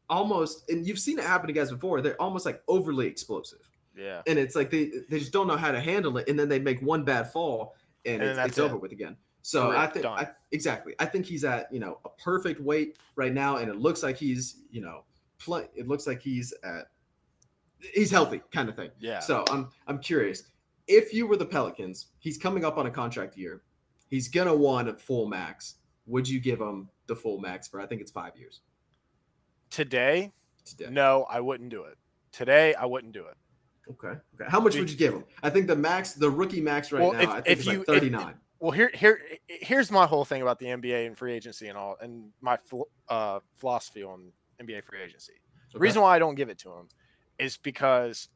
almost, and you've seen it happen to guys before, they're almost like overly explosive. Yeah. And it's like they, they just don't know how to handle it. And then they make one bad fall and, And it's, it's over with again. So Career I think. I, exactly. I think he's at you know a perfect weight right now, and it looks like he's you know play. It looks like he's at he's healthy kind of thing. Yeah. So I'm I'm curious if you were the Pelicans. He's coming up on a contract year. He's gonna want a full max. Would you give him the full max for? I think it's five years. Today, Today. no, I wouldn't do it. Today, I wouldn't do it. Okay. Okay. How much would you give him? I think the max, the rookie max right Well, now, if- I think if it's you- like if- 39. Well, here, here, here's my whole thing about the NBA and free agency and all, and my uh, philosophy on NBA free agency. The Okay. reason why I don't give it to him is because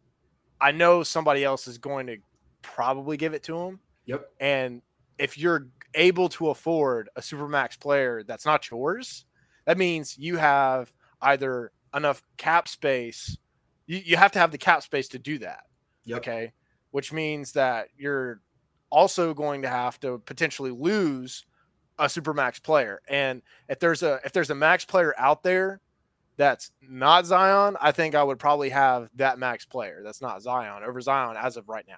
I know somebody else is going to probably give it to him, Yep. and if you're able to afford a supermax player that's not yours, that means you have either enough cap space. You, you have to have the cap space to do that. Yep. Okay. Which means that you're also going to have to potentially lose a supermax player. And if there's a if there's a max player out there that's not Zion, I think I would probably have that max player that's not Zion over Zion as of right now.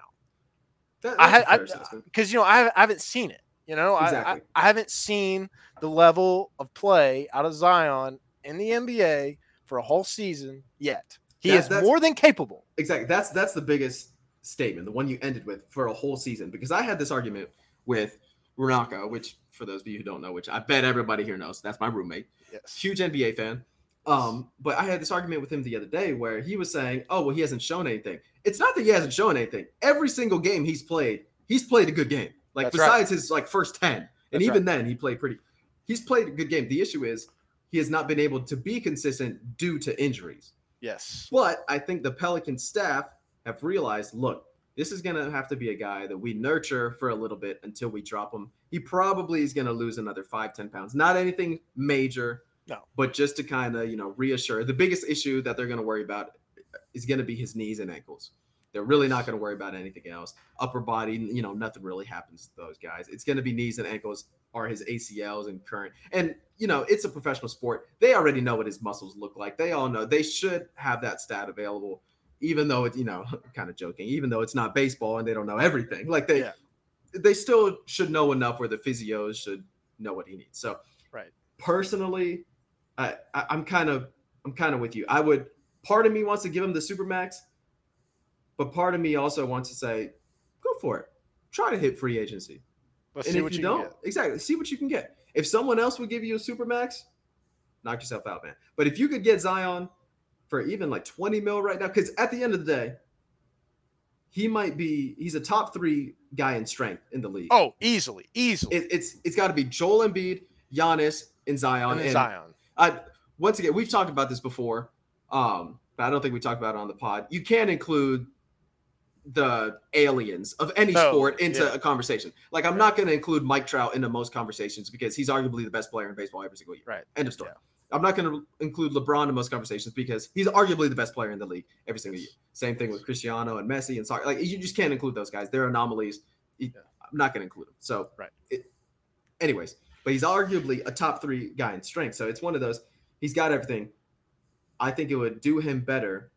That- I had- I- fair assessment. Because you know I haven't, I haven't seen it. You know I- I, I haven't seen the level of play out of Zion in the NBA for a whole season yet. He That- is more than capable. Exactly. That's that's the biggest statement, the one you ended with for a whole season. Because I had this argument with Runaka, which for those of you who don't know, which I bet everybody here knows, that's my roommate, Yes. huge NBA fan. Um, but I had this argument with him the other day where he was saying, "Oh, well, he hasn't shown anything." It's not that he hasn't shown anything. Every single game he's played, he's played a good game. Like That's right. besides his like first ten, and That's even then he played pretty. He's played a good game. The issue is he has not been able to be consistent due to injuries. Yes. But I think the Pelican staff have realized, look, this is going to have to be a guy that we nurture for a little bit until we drop him. He probably is going to lose another five, 10 pounds. Not anything major, No. but just to kind of, you know, reassure. The biggest issue that they're going to worry about is going to be his knees and ankles. They're really not going to worry about anything else. Upper body, you know, nothing really happens to those guys. It's going to be knees and ankles are his ACLs and current. And, you know, it's a professional sport. They already know what his muscles look like. They all know they should have that stat available, even though it's, you know, *laughs* kind of joking, even though it's not baseball and they don't know everything. Like they, Yeah. they still should know enough where the physios should know what he needs. So, Right. personally, I, I I'm kind of, I'm kind of with you. I would, part of me wants to give him the super max, but part of me also wants to say, go for it. Try to hit free agency. Let's and see if what you, you, don't, can exactly, see what you can get. If someone else would give you a super max, knock yourself out, man. But if you could get Zion for even like 20 mil right now, because at the end of the day, he might be he's a top three guy in strength in the league. Oh, easily, easily. It, it's it's got to be Joel Embiid, Giannis, and Zion. and And Zion. I once again we've talked about this before, um, but I don't think we talked about it on the pod. You can't include the aliens of any No, sport into yeah. a conversation. Like I'm not going to include Mike Trout into most conversations because he's arguably the best player in baseball every single year. Right. End of story. Yeah. I'm not going to include LeBron in most conversations because he's arguably the best player in the league every single year. Same thing with Cristiano and Messi and soccer. Like you just can't include those guys. They're anomalies. Yeah. I'm not going to include them. So Right. It, anyways, but he's arguably a top three guy in strength. So it's one of those. He's got everything. I think it would do him better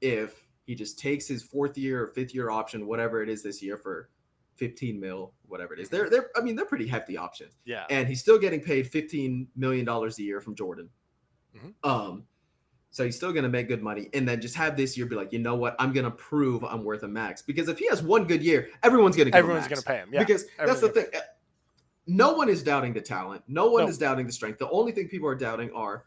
if he just takes his fourth year or fifth year option, whatever it is this year for 15 mil, whatever it is. They're they're I mean they're pretty hefty options Yeah. and he's still getting paid 15 million dollars a year from Jordan. Mhm. Um, so he's still gonna make good money, and then just have this year be like, you know what, I'm gonna prove I'm worth a max. Because if he has one good year, everyone's gonna give him Everyone's max. gonna pay him. Yeah. Because that's the thing. No one is doubting the talent. No one No. is doubting the strength. The only thing people are doubting are,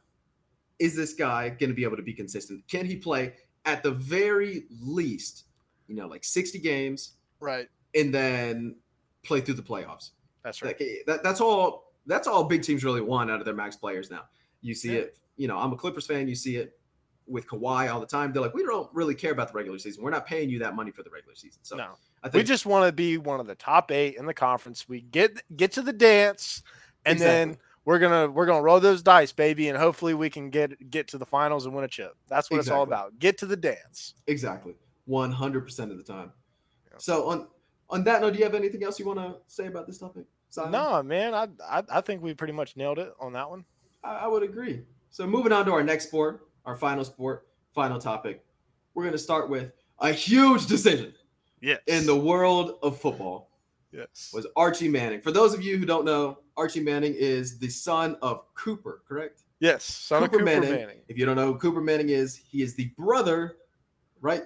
is this guy gonna be able to be consistent? Can he play at the very least, you know, like 60 games, right. and then play through the playoffs? That's right. Like, eh, that, that's all. That's all big teams really want out of their max players now. You see Yeah. it. You know, I'm a Clippers fan. You see it. with Kawhi all the time. They're like, we don't really care about the regular season. We're not paying you that money for the regular season. So no, I we just want to be one of the top eight in the conference. We get get to the dance, and then Exactly. We're gonna we're gonna roll those dice, baby, and hopefully we can get get to the finals and win a chip. That's what it's all about. Get to the dance. exactly 100% of the time. Yeah. So on on that note, do you have anything else you want to say about this topic? Simon? No, man, I, I I think we pretty much nailed it on that one. I, I would agree. So moving on to our next sport, our final sport, final topic. We're going to start with a huge decision Yes. in the world of football. yes. Was Archie Manning. For those of you who don't know, Archie Manning is the son of Cooper, correct? yes. Son of Cooper Manning. If you don't know who Cooper Manning is, he is the brother, right?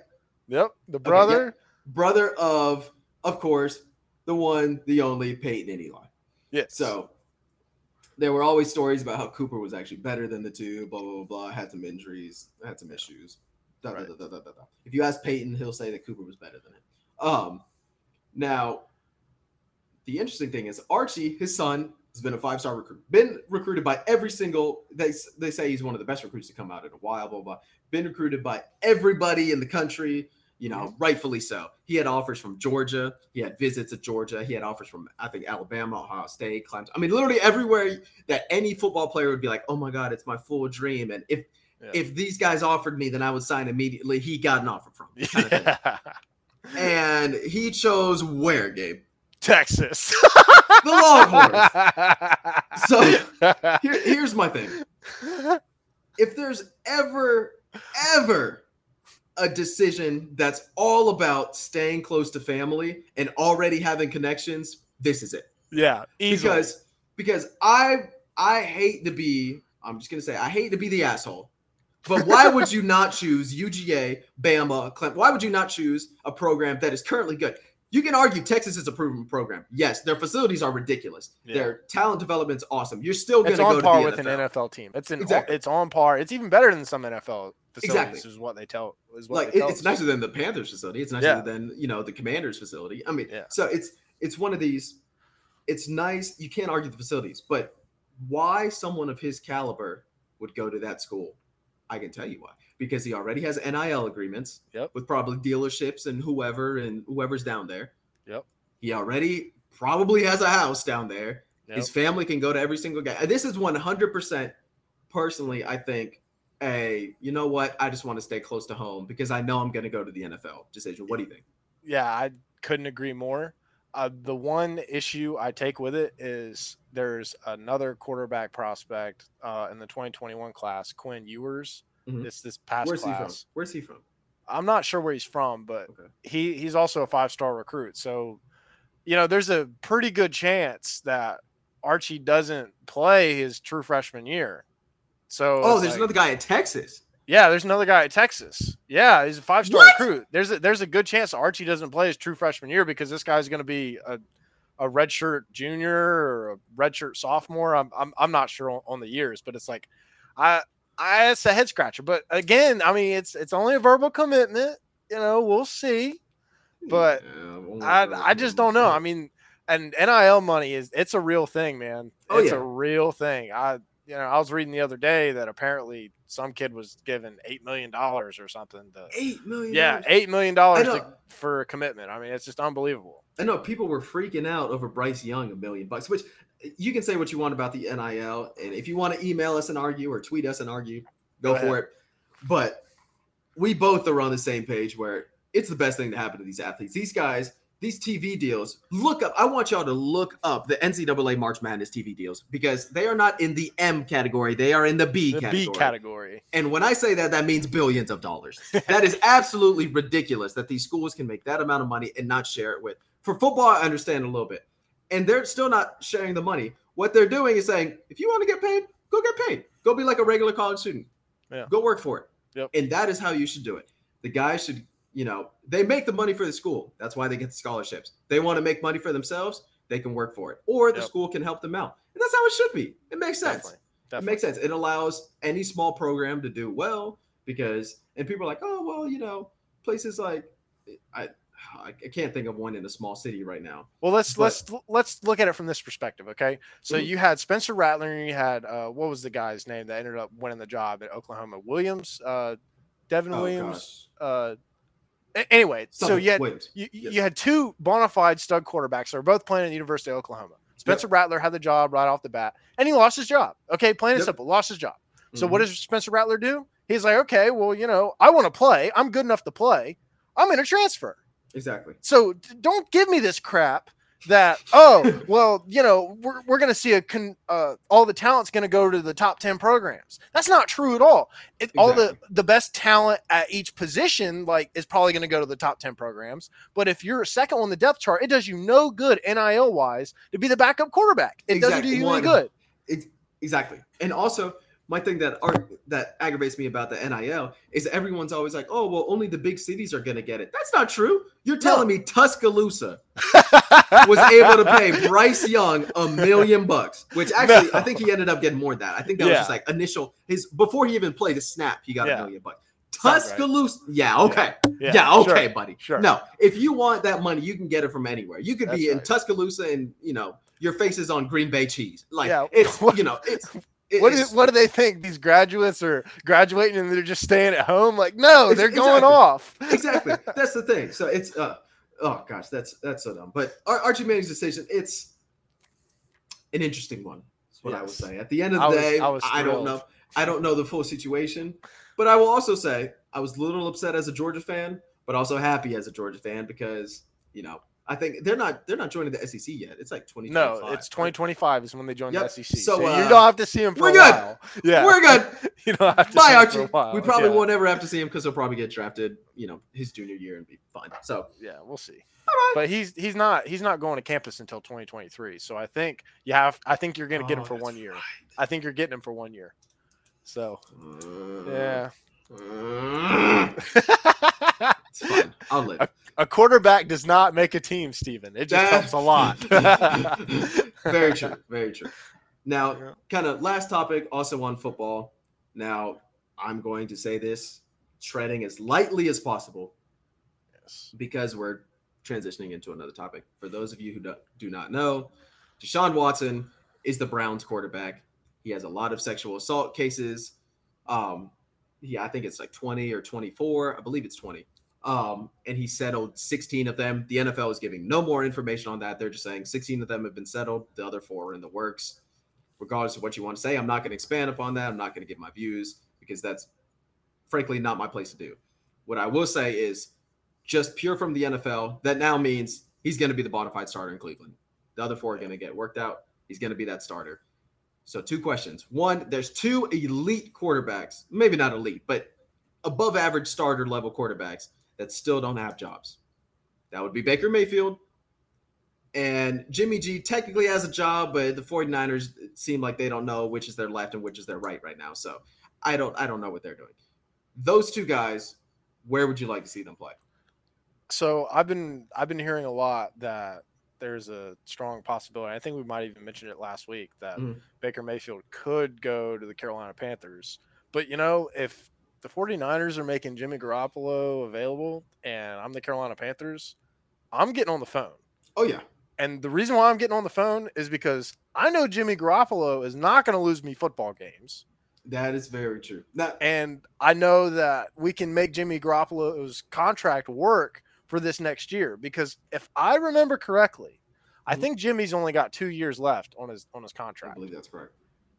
Yep. The brother. Brother of, of course, the one, the only Peyton and Eli. Yes. So there were always stories about how Cooper was actually better than the two, blah, blah, blah, blah. Had some injuries, had some issues. Da, Right. da, da, da, da, da. If you ask Peyton, he'll say that Cooper was better than him. Um, now, the interesting thing is Archie, his son, has been a five star recruit, been recruited by every single. They they say he's one of the best recruits to come out in a while. Blah blah. Been recruited by everybody in the country. You know, mm-hmm. rightfully so. He had offers from Georgia. He had visits at Georgia. He had offers from I think Alabama, Ohio State, Clemson. I mean, literally everywhere that any football player would be like, "Oh my God, it's my full dream." And if Yeah. if these guys offered me, then I would sign immediately. He got an offer from. kind of. Yeah. And he chose where, Gabe? Texas. *laughs* The Longhorns. *laughs* So here, here's my thing. If there's ever, ever a decision that's all about staying close to family and already having connections, this is it. yeah. Easily. Because because I I hate to be, I'm just gonna say I hate to be the asshole. But why would you not *laughs* choose UGA, Bama, Clemson? Why would you not choose a program that is currently good? You can argue Texas is a proven program. Yes, their facilities are ridiculous. Yeah. Their talent development's awesome. You're still going it's to go on to par the with NFL. an NFL team. It's an Exactly. it's on par. It's even better than some NFL facilities. Exactly. Is what they tell. Is what like they it- tell it's us. nicer than the Panthers facility. It's nicer Yeah. than you know the Commanders facility. I mean, Yeah. so it's it's one of these. It's nice. You can't argue the facilities, but why someone of his caliber would go to that school, I can tell you why. Because he already has NIL agreements Yep. with probably dealerships and whoever and whoever's down there. Yep. He already probably has a house down there. Yep. His family can go to every single guy. This is 100% personally, I think, a, you know what? I just want to stay close to home because I know I'm going to go to the NFL decision. What do you think? yeah, I couldn't agree more. Uh, the one issue I take with it is there's another quarterback prospect uh, in the 2021 class, Quinn Ewers. Mhm. This this past Where's he from? class. Where's he from? I'm not sure where he's from, but Okay. he he's also a five star recruit. So, you know, there's a pretty good chance that Archie doesn't play his true freshman year. So, Oh, there's like- another guy at Texas. yeah, there's another guy at Texas. Yeah, he's a five star recruit. There's a, there's a good chance Archie doesn't play his true freshman year because this guy's going to be a a redshirt junior or a redshirt sophomore. I'm I'm, I'm not sure on, on the years, but it's like I I it's a head scratcher. But again, I mean it's it's only a verbal commitment. You know, we'll see. But Yeah, I I just don't know. I mean, and NIL money is it's a real thing, man. Oh, it's yeah. a real thing. I you know, I was reading the other day that apparently some kid was given eight million dollars or something to eight million. yeah, eight million dollars for a commitment. I mean, it's just unbelievable. I know people were freaking out over Bryce Young, a million bucks, which you can say what you want about the NIL. And if you want to email us and argue or tweet us and argue, go, Go for it. But we both are on the same page where it's the best thing to happen to these athletes. These guys, these TV deals, look up. I want y'all to look up the NCAA March Madness TV deals because they are not in the M category. They are in the B The category. B category. And when I say that, that means billions of dollars. *laughs* that is absolutely ridiculous that these schools can make that amount of money and not share it with. For football, I understand a little bit. And they're still not sharing the money. What they're doing is saying, if you want to get paid, go get paid. Go be like a regular college student. Yeah. Go work for it. Yep. And that is how you should do it. The guys should, you know, they make the money for the school. That's why they get the scholarships. They want to make money for themselves, they can work for it. Or the Yep. school can help them out. And that's how it should be. It makes sense. Definitely. It makes sense. It allows any small program to do well because, and people are like, oh well, you know, places like, I I can't think of one in a small city right now. Well, let's But- let's let's look at it from this perspective, okay? So Mhm. you had Spencer Rattler, and you had uh, what was the guy's name that ended up winning the job at Oklahoma? Williams, uh, Devin Oh, Williams. Uh, anyway, so Something- you had Williams. you, you Yes. had two bona fide stud quarterbacks that were both playing at the University of Oklahoma. Spencer Rattler had the job right off the bat, and he lost his job. Okay, plain and Yep. simple, lost his job. So what Mhm. does Spencer Rattler do? He's like, okay, well, you know, I want to play. I'm good enough to play. I'm going to transfer. Exactly? So don't give me this crap that oh *laughs* well you know we're, we're going to see a con, uh, all the talent's going to go to the top 10 programs. That's not true at all. It, all the the best talent at each position like is probably going to go to the top 10 programs. But if you're second on the depth chart it does you no good nil wise to be the backup quarterback. It doesn't do you One- any good. Ex- exactly. And also, my thing that art that aggravates me about the NIL is everyone's always like, "Oh, well, only the big cities are going to get it." That's not true. You're telling me Tuscaloosa *laughs* was able to pay Bryce Young a million bucks, which actually No. I think he ended up getting more than that. I think that was just like initial his before he even played a snap, he got Yeah. a million bucks. Sounds right. Tuscaloosa, yeah, okay, yeah, okay, sure, buddy. sure. No, if you want that money, you can get it from anywhere. You could be That's in right. Tuscaloosa and you know your face is on Green Bay cheese. Like Yeah. it's *laughs* you know it's. It- what, do, what do they think? These graduates are graduating and they're just staying at home? Like, no, they're going off. *laughs* exactly that's the thing. So it's uh oh gosh that's that's so dumb. But Ar- Archie Manning's decision it's an interesting one. That's what I would say. At the end of I the was- day, I was I don't know. I don't know the full situation, but I will also say I was a little upset as a Georgia fan, but also happy as a Georgia fan because you know I think they're not they're not joining the SEC yet. It's like twenty. No, it's 2025 is when they join Yep. the SEC. So, So, uh, you don't have to see him for we're a good. while. Yeah, We're good. *laughs* you don't have to Bye, see him for Archie. We probably yeah. won't ever have to see him because he'll probably get drafted. You know, his junior year and be fine. So Yeah, we'll see. all right. But he's he's not he's not going to campus until 2023. So I think you have I think you're going to get him Oh, for one year. right. I think you're getting him for one year. So Uh, yeah, uh, *laughs* *laughs* it's fine. I'll live. a quarterback does not make a team, Steven. It just helps a lot. *laughs* very true. Very true. *laughs* Now, Yeah. kind of last topic, also on football. Now, I'm going to say this treading as lightly as possible Yes. because we're transitioning into another topic. For those of you who do, do not know, Deshaun Watson is the Browns quarterback. He has a lot of sexual assault cases. Um, yeah, I think it's like 20 or 24. I believe it's 20. Um, and he settled 16 of them. The NFL is giving no more information on that. They're just saying 16 of them have been settled. The other four are in the works. Regardless of what you want to say, I'm not going to expand upon that. I'm not going to give my views because that's frankly not my place to do. What I will say is just pure from the NFL, that now means he's going to be the bona fide starter in Cleveland. The other four are going to get worked out. He's going to be that starter. So, two questions. One, there's two elite quarterbacks, maybe not elite, but above average starter level quarterbacks that still don't have jobs. That would be Baker Mayfield. And Jimmy G technically has a job, but the 49ers seem like they don't know which is their left and which is their right right now. So I don't I don't know what they're doing. Those two guys, where would you like to see them play? So I've been I've been hearing a lot that there's a strong possibility. I think we might even mention it last week that Mhm. Baker Mayfield could go to the Carolina Panthers. But you know, if the 49ers are making Jimmy Garoppolo available and I'm the Carolina Panthers, I'm getting on the phone. Oh yeah. And the reason why I'm getting on the phone is because I know Jimmy Garoppolo is not going to lose me football games. That is very true. That And I know that we can make Jimmy Garoppolo's contract work for this next year because if I remember correctly, I Mhm. think Jimmy's only got two years left on his on his contract. I believe that's correct.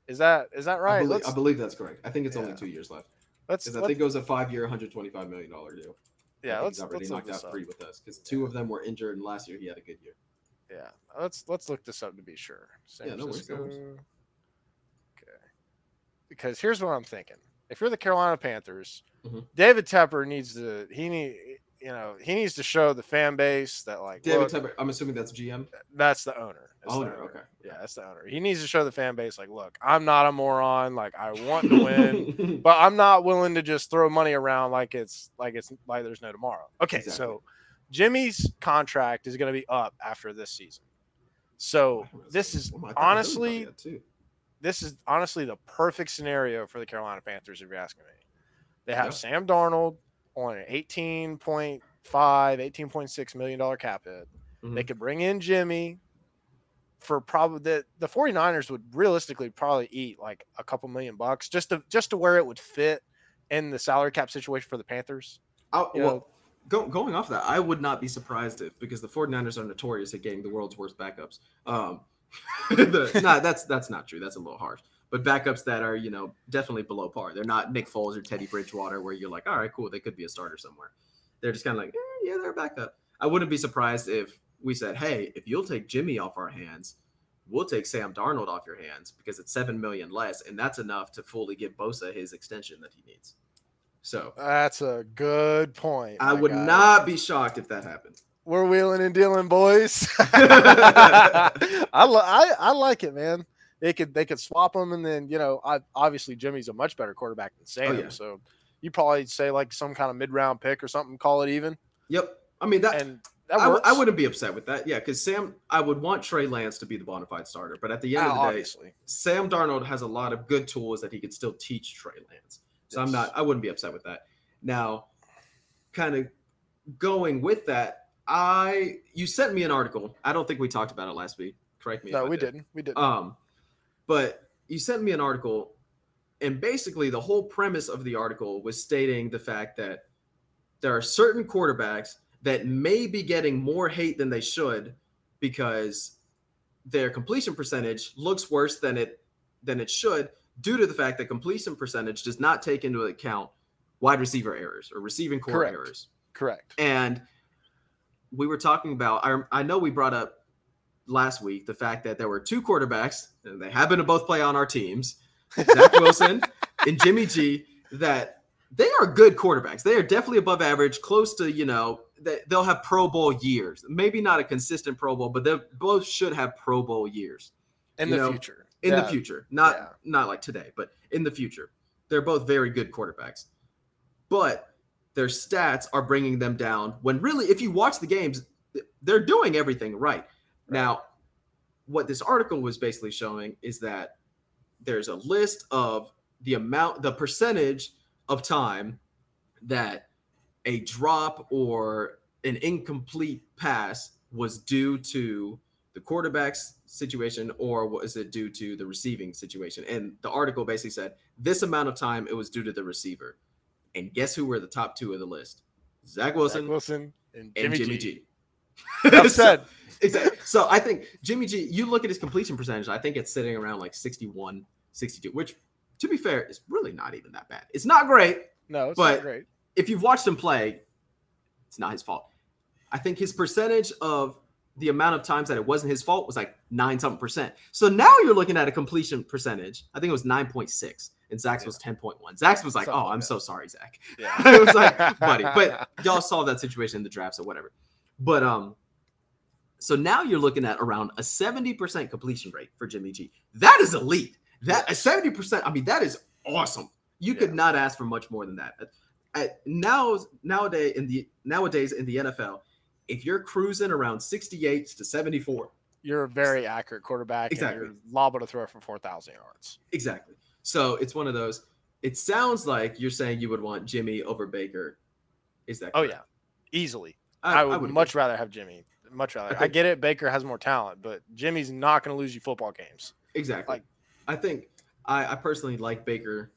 Is that is that I, right? believe, I believe that's correct. I think it's only two years left let's, because I think it was a five-year, 125 million dollar deal. Yeah let's he's already let's look knocked this out up. three with us because two of them were injured, and last year he had a good year. Yeah, let's let's look this up to be sure. San Yeah, no worries, no worries. Okay, because here's what I'm thinking: if you're the Carolina Panthers, Mhm. David Tepper needs to he need you know he needs to show the fan base that like David look, Tepper, I'm assuming that's GM. that's the owner. That's the Owner, okay. Yeah, that's the owner. He needs to show the fan base like, look, I'm not a moron. Like I want to win. *laughs* but I'm not willing to just throw money around like it's like it's like there's no tomorrow. Okay, Exactly. so Jimmy's contract is going to be up after this season. So this is my- I thought Billy honestly this is honestly the perfect scenario for the Carolina Panthers if you're asking me. They have Yeah. Sam Darnold on an 18.6 million dollar cap hit. Mhm. They could bring in Jimmy for probably the the 49ers would realistically probably eat like a couple million bucks just to just to where it would fit in the salary cap situation for the Panthers. I, you well, go, going off that, I would not be surprised if because the 49ers are notorious at getting the world's worst backups. Um, *laughs* the, nah, that's that's not true. That's a little harsh. But backups that are you know definitely below par. They're not Nick Foles or Teddy Bridgewater, where you're like, all right, cool, they could be a starter somewhere. They're just kind of like, eh, yeah, they're a backup. I wouldn't be surprised if we said, hey, if you'll take Jimmy off our hands, we'll take Sam Darnold off your hands because it's seven million less, and that's enough to fully give Bosa his extension that he needs. So That's a good point. I would guy. not be shocked if that happened. We're wheeling and dealing, boys. *laughs* *laughs* I, li- I I like it, man. They could they could swap them, and then you know, I, obviously Jimmy's a much better quarterback than Sam. Oh, yeah. So you probably say like some kind of mid round pick or something, call it even, Yep. I mean that. and that I. I wouldn't be upset with that. Yeah, because Sam, I would want Trey Lance to be the bona fide starter, but at the end Ah, of the day. Sam Darnold has a lot of good tools that he could still teach Trey Lance. So I'm not. I wouldn't be upset with that. Now, kind of going with that, I you sent me an article. I don't think we talked about it last week. Correct me. if No, I we did. didn't. We didn't. Um, but you sent me an article, and basically the whole premise of the article was stating the fact that there are certain quarterbacks that may be getting more hate than they should because their completion percentage looks worse than it than it should due to the fact that completion percentage does not take into account wide receiver errors or receiving corps Correct. errors. Correct. And we were talking about, I, I know we brought up last week the fact that there were two quarterbacks, and they happen to both play on our teams, Zach Wilson *laughs* and Jimmy G, that they are good quarterbacks. They are definitely above average, close to, you know, they, they'll have Pro Bowl years. Maybe not a consistent Pro Bowl, but they both should have Pro Bowl years In you the know, future. in Yeah. the future not Yeah. not like today but in the future they're both very good quarterbacks but their stats are bringing them down when really if you watch the games they're doing everything right, now what this article was basically showing is that there's a list of the amount the percentage of time that a drop or an incomplete pass was due to the quarterback's situation or was it due to the receiving situation? And the article basically said this amount of time it was due to the receiver. And guess who were the top two of the list? Zach Wilson, Zach Wilson and and Jimmy, Jimmy, G. G. *laughs* Enough So- said. exactly. So I think Jimmy G, you look at his completion percentage, I think it's sitting around like 61, 62, which to be fair is really not even that bad. It's not great. No, it's But- not great. If you've watched him play, it's not his fault. I think his percentage of the amount of times that it wasn't his fault was like nine something percent. So now you're looking at a completion percentage. I think it was 9.6 and Zach's was 10.1. Zach's was like, Something oh, like I'm that. so sorry, Zach. Yeah. *laughs* I was like, buddy, but *laughs* y'all saw that situation in the drafts or whatever. But um, so now you're looking at around a 70% completion rate for Jimmy G. That is elite. That a 70%, I mean, that is awesome. You could Yeah. not ask for much more than that. At, now nowadays in the nowadays in the NFL, if you're cruising around 68 to 74, you're a very accurate quarterback. Exactly. And you're liable to throw for 4,000 yards. exactly. So it's one of those. It sounds like you're saying you would want Jimmy over Baker. Is that Oh, yeah. Easily. I, would, agree. much rather have Jimmy. Much rather. I think- get it. Baker has more talent, but Jimmy's not going to lose you football games. Exactly. Like- I think I, I personally like Baker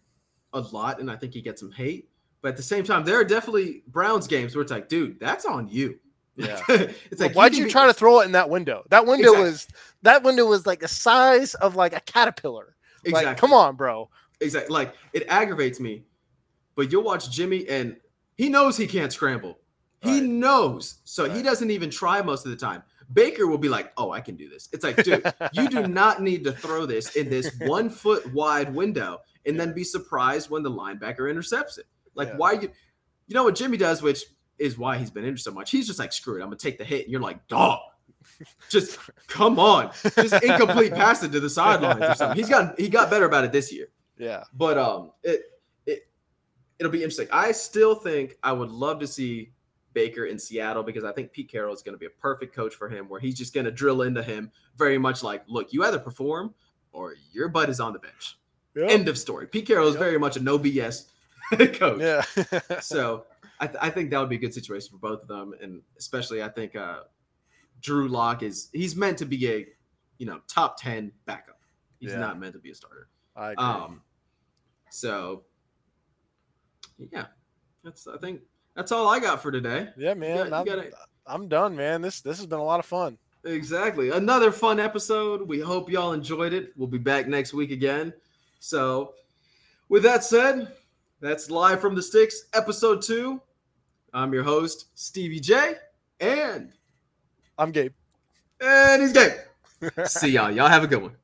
a lot, and I think he gets some hate. But at the same time, there are definitely Browns games where it's like, dude, that's on you. Yeah. *laughs* it's like Why'd you try to throw it in that window? That window Exactly. was that window was like the size of like a caterpillar. Exactly. Like, come on, bro. Exactly. Like it aggravates me. But you'll watch Jimmy, and he knows he can't scramble. He Right. knows, so he doesn't even try most of the time. Baker will be like, "Oh, I can do this." It's like, dude, you do *laughs* not need to throw this in this one foot wide window and then be surprised when the linebacker intercepts it. Like, Yeah. why you? You know what Jimmy does, which is why he's been injured so much. He's just like, "Screw it, I'm gonna take the hit," and you're like, "Dog." Just *laughs* come on, just incomplete pass it to the sidelines or something. He's got he got better about it this year Yeah. but um it it it'll be interesting i still think i would love to see baker in seattle because i think pete carroll is going to be a perfect coach for him where he's just going to drill into him very much like look you either perform or your butt is on the bench end of story pete carroll is Yep. very much a no bs *laughs* coach Yeah. *laughs* so I, th- I think that would be a good situation for both of them, and especially I think uh, Drew Lock is he's meant to be a you know top ten backup. He's Yeah. not meant to be a starter. I agree. Um, so yeah, that's I think that's all I got for today. yeah, man. you I'm, gotta- I'm done, man. This this has been a lot of fun. Exactly. Another fun episode. We hope y'all enjoyed it. We'll be back next week again. So, with that said, that's live from the sticks, episode two. I'm your host, Stevie J, and I'm Gabe. and he's Gabe. *laughs* See y'all. Y'all have a good one.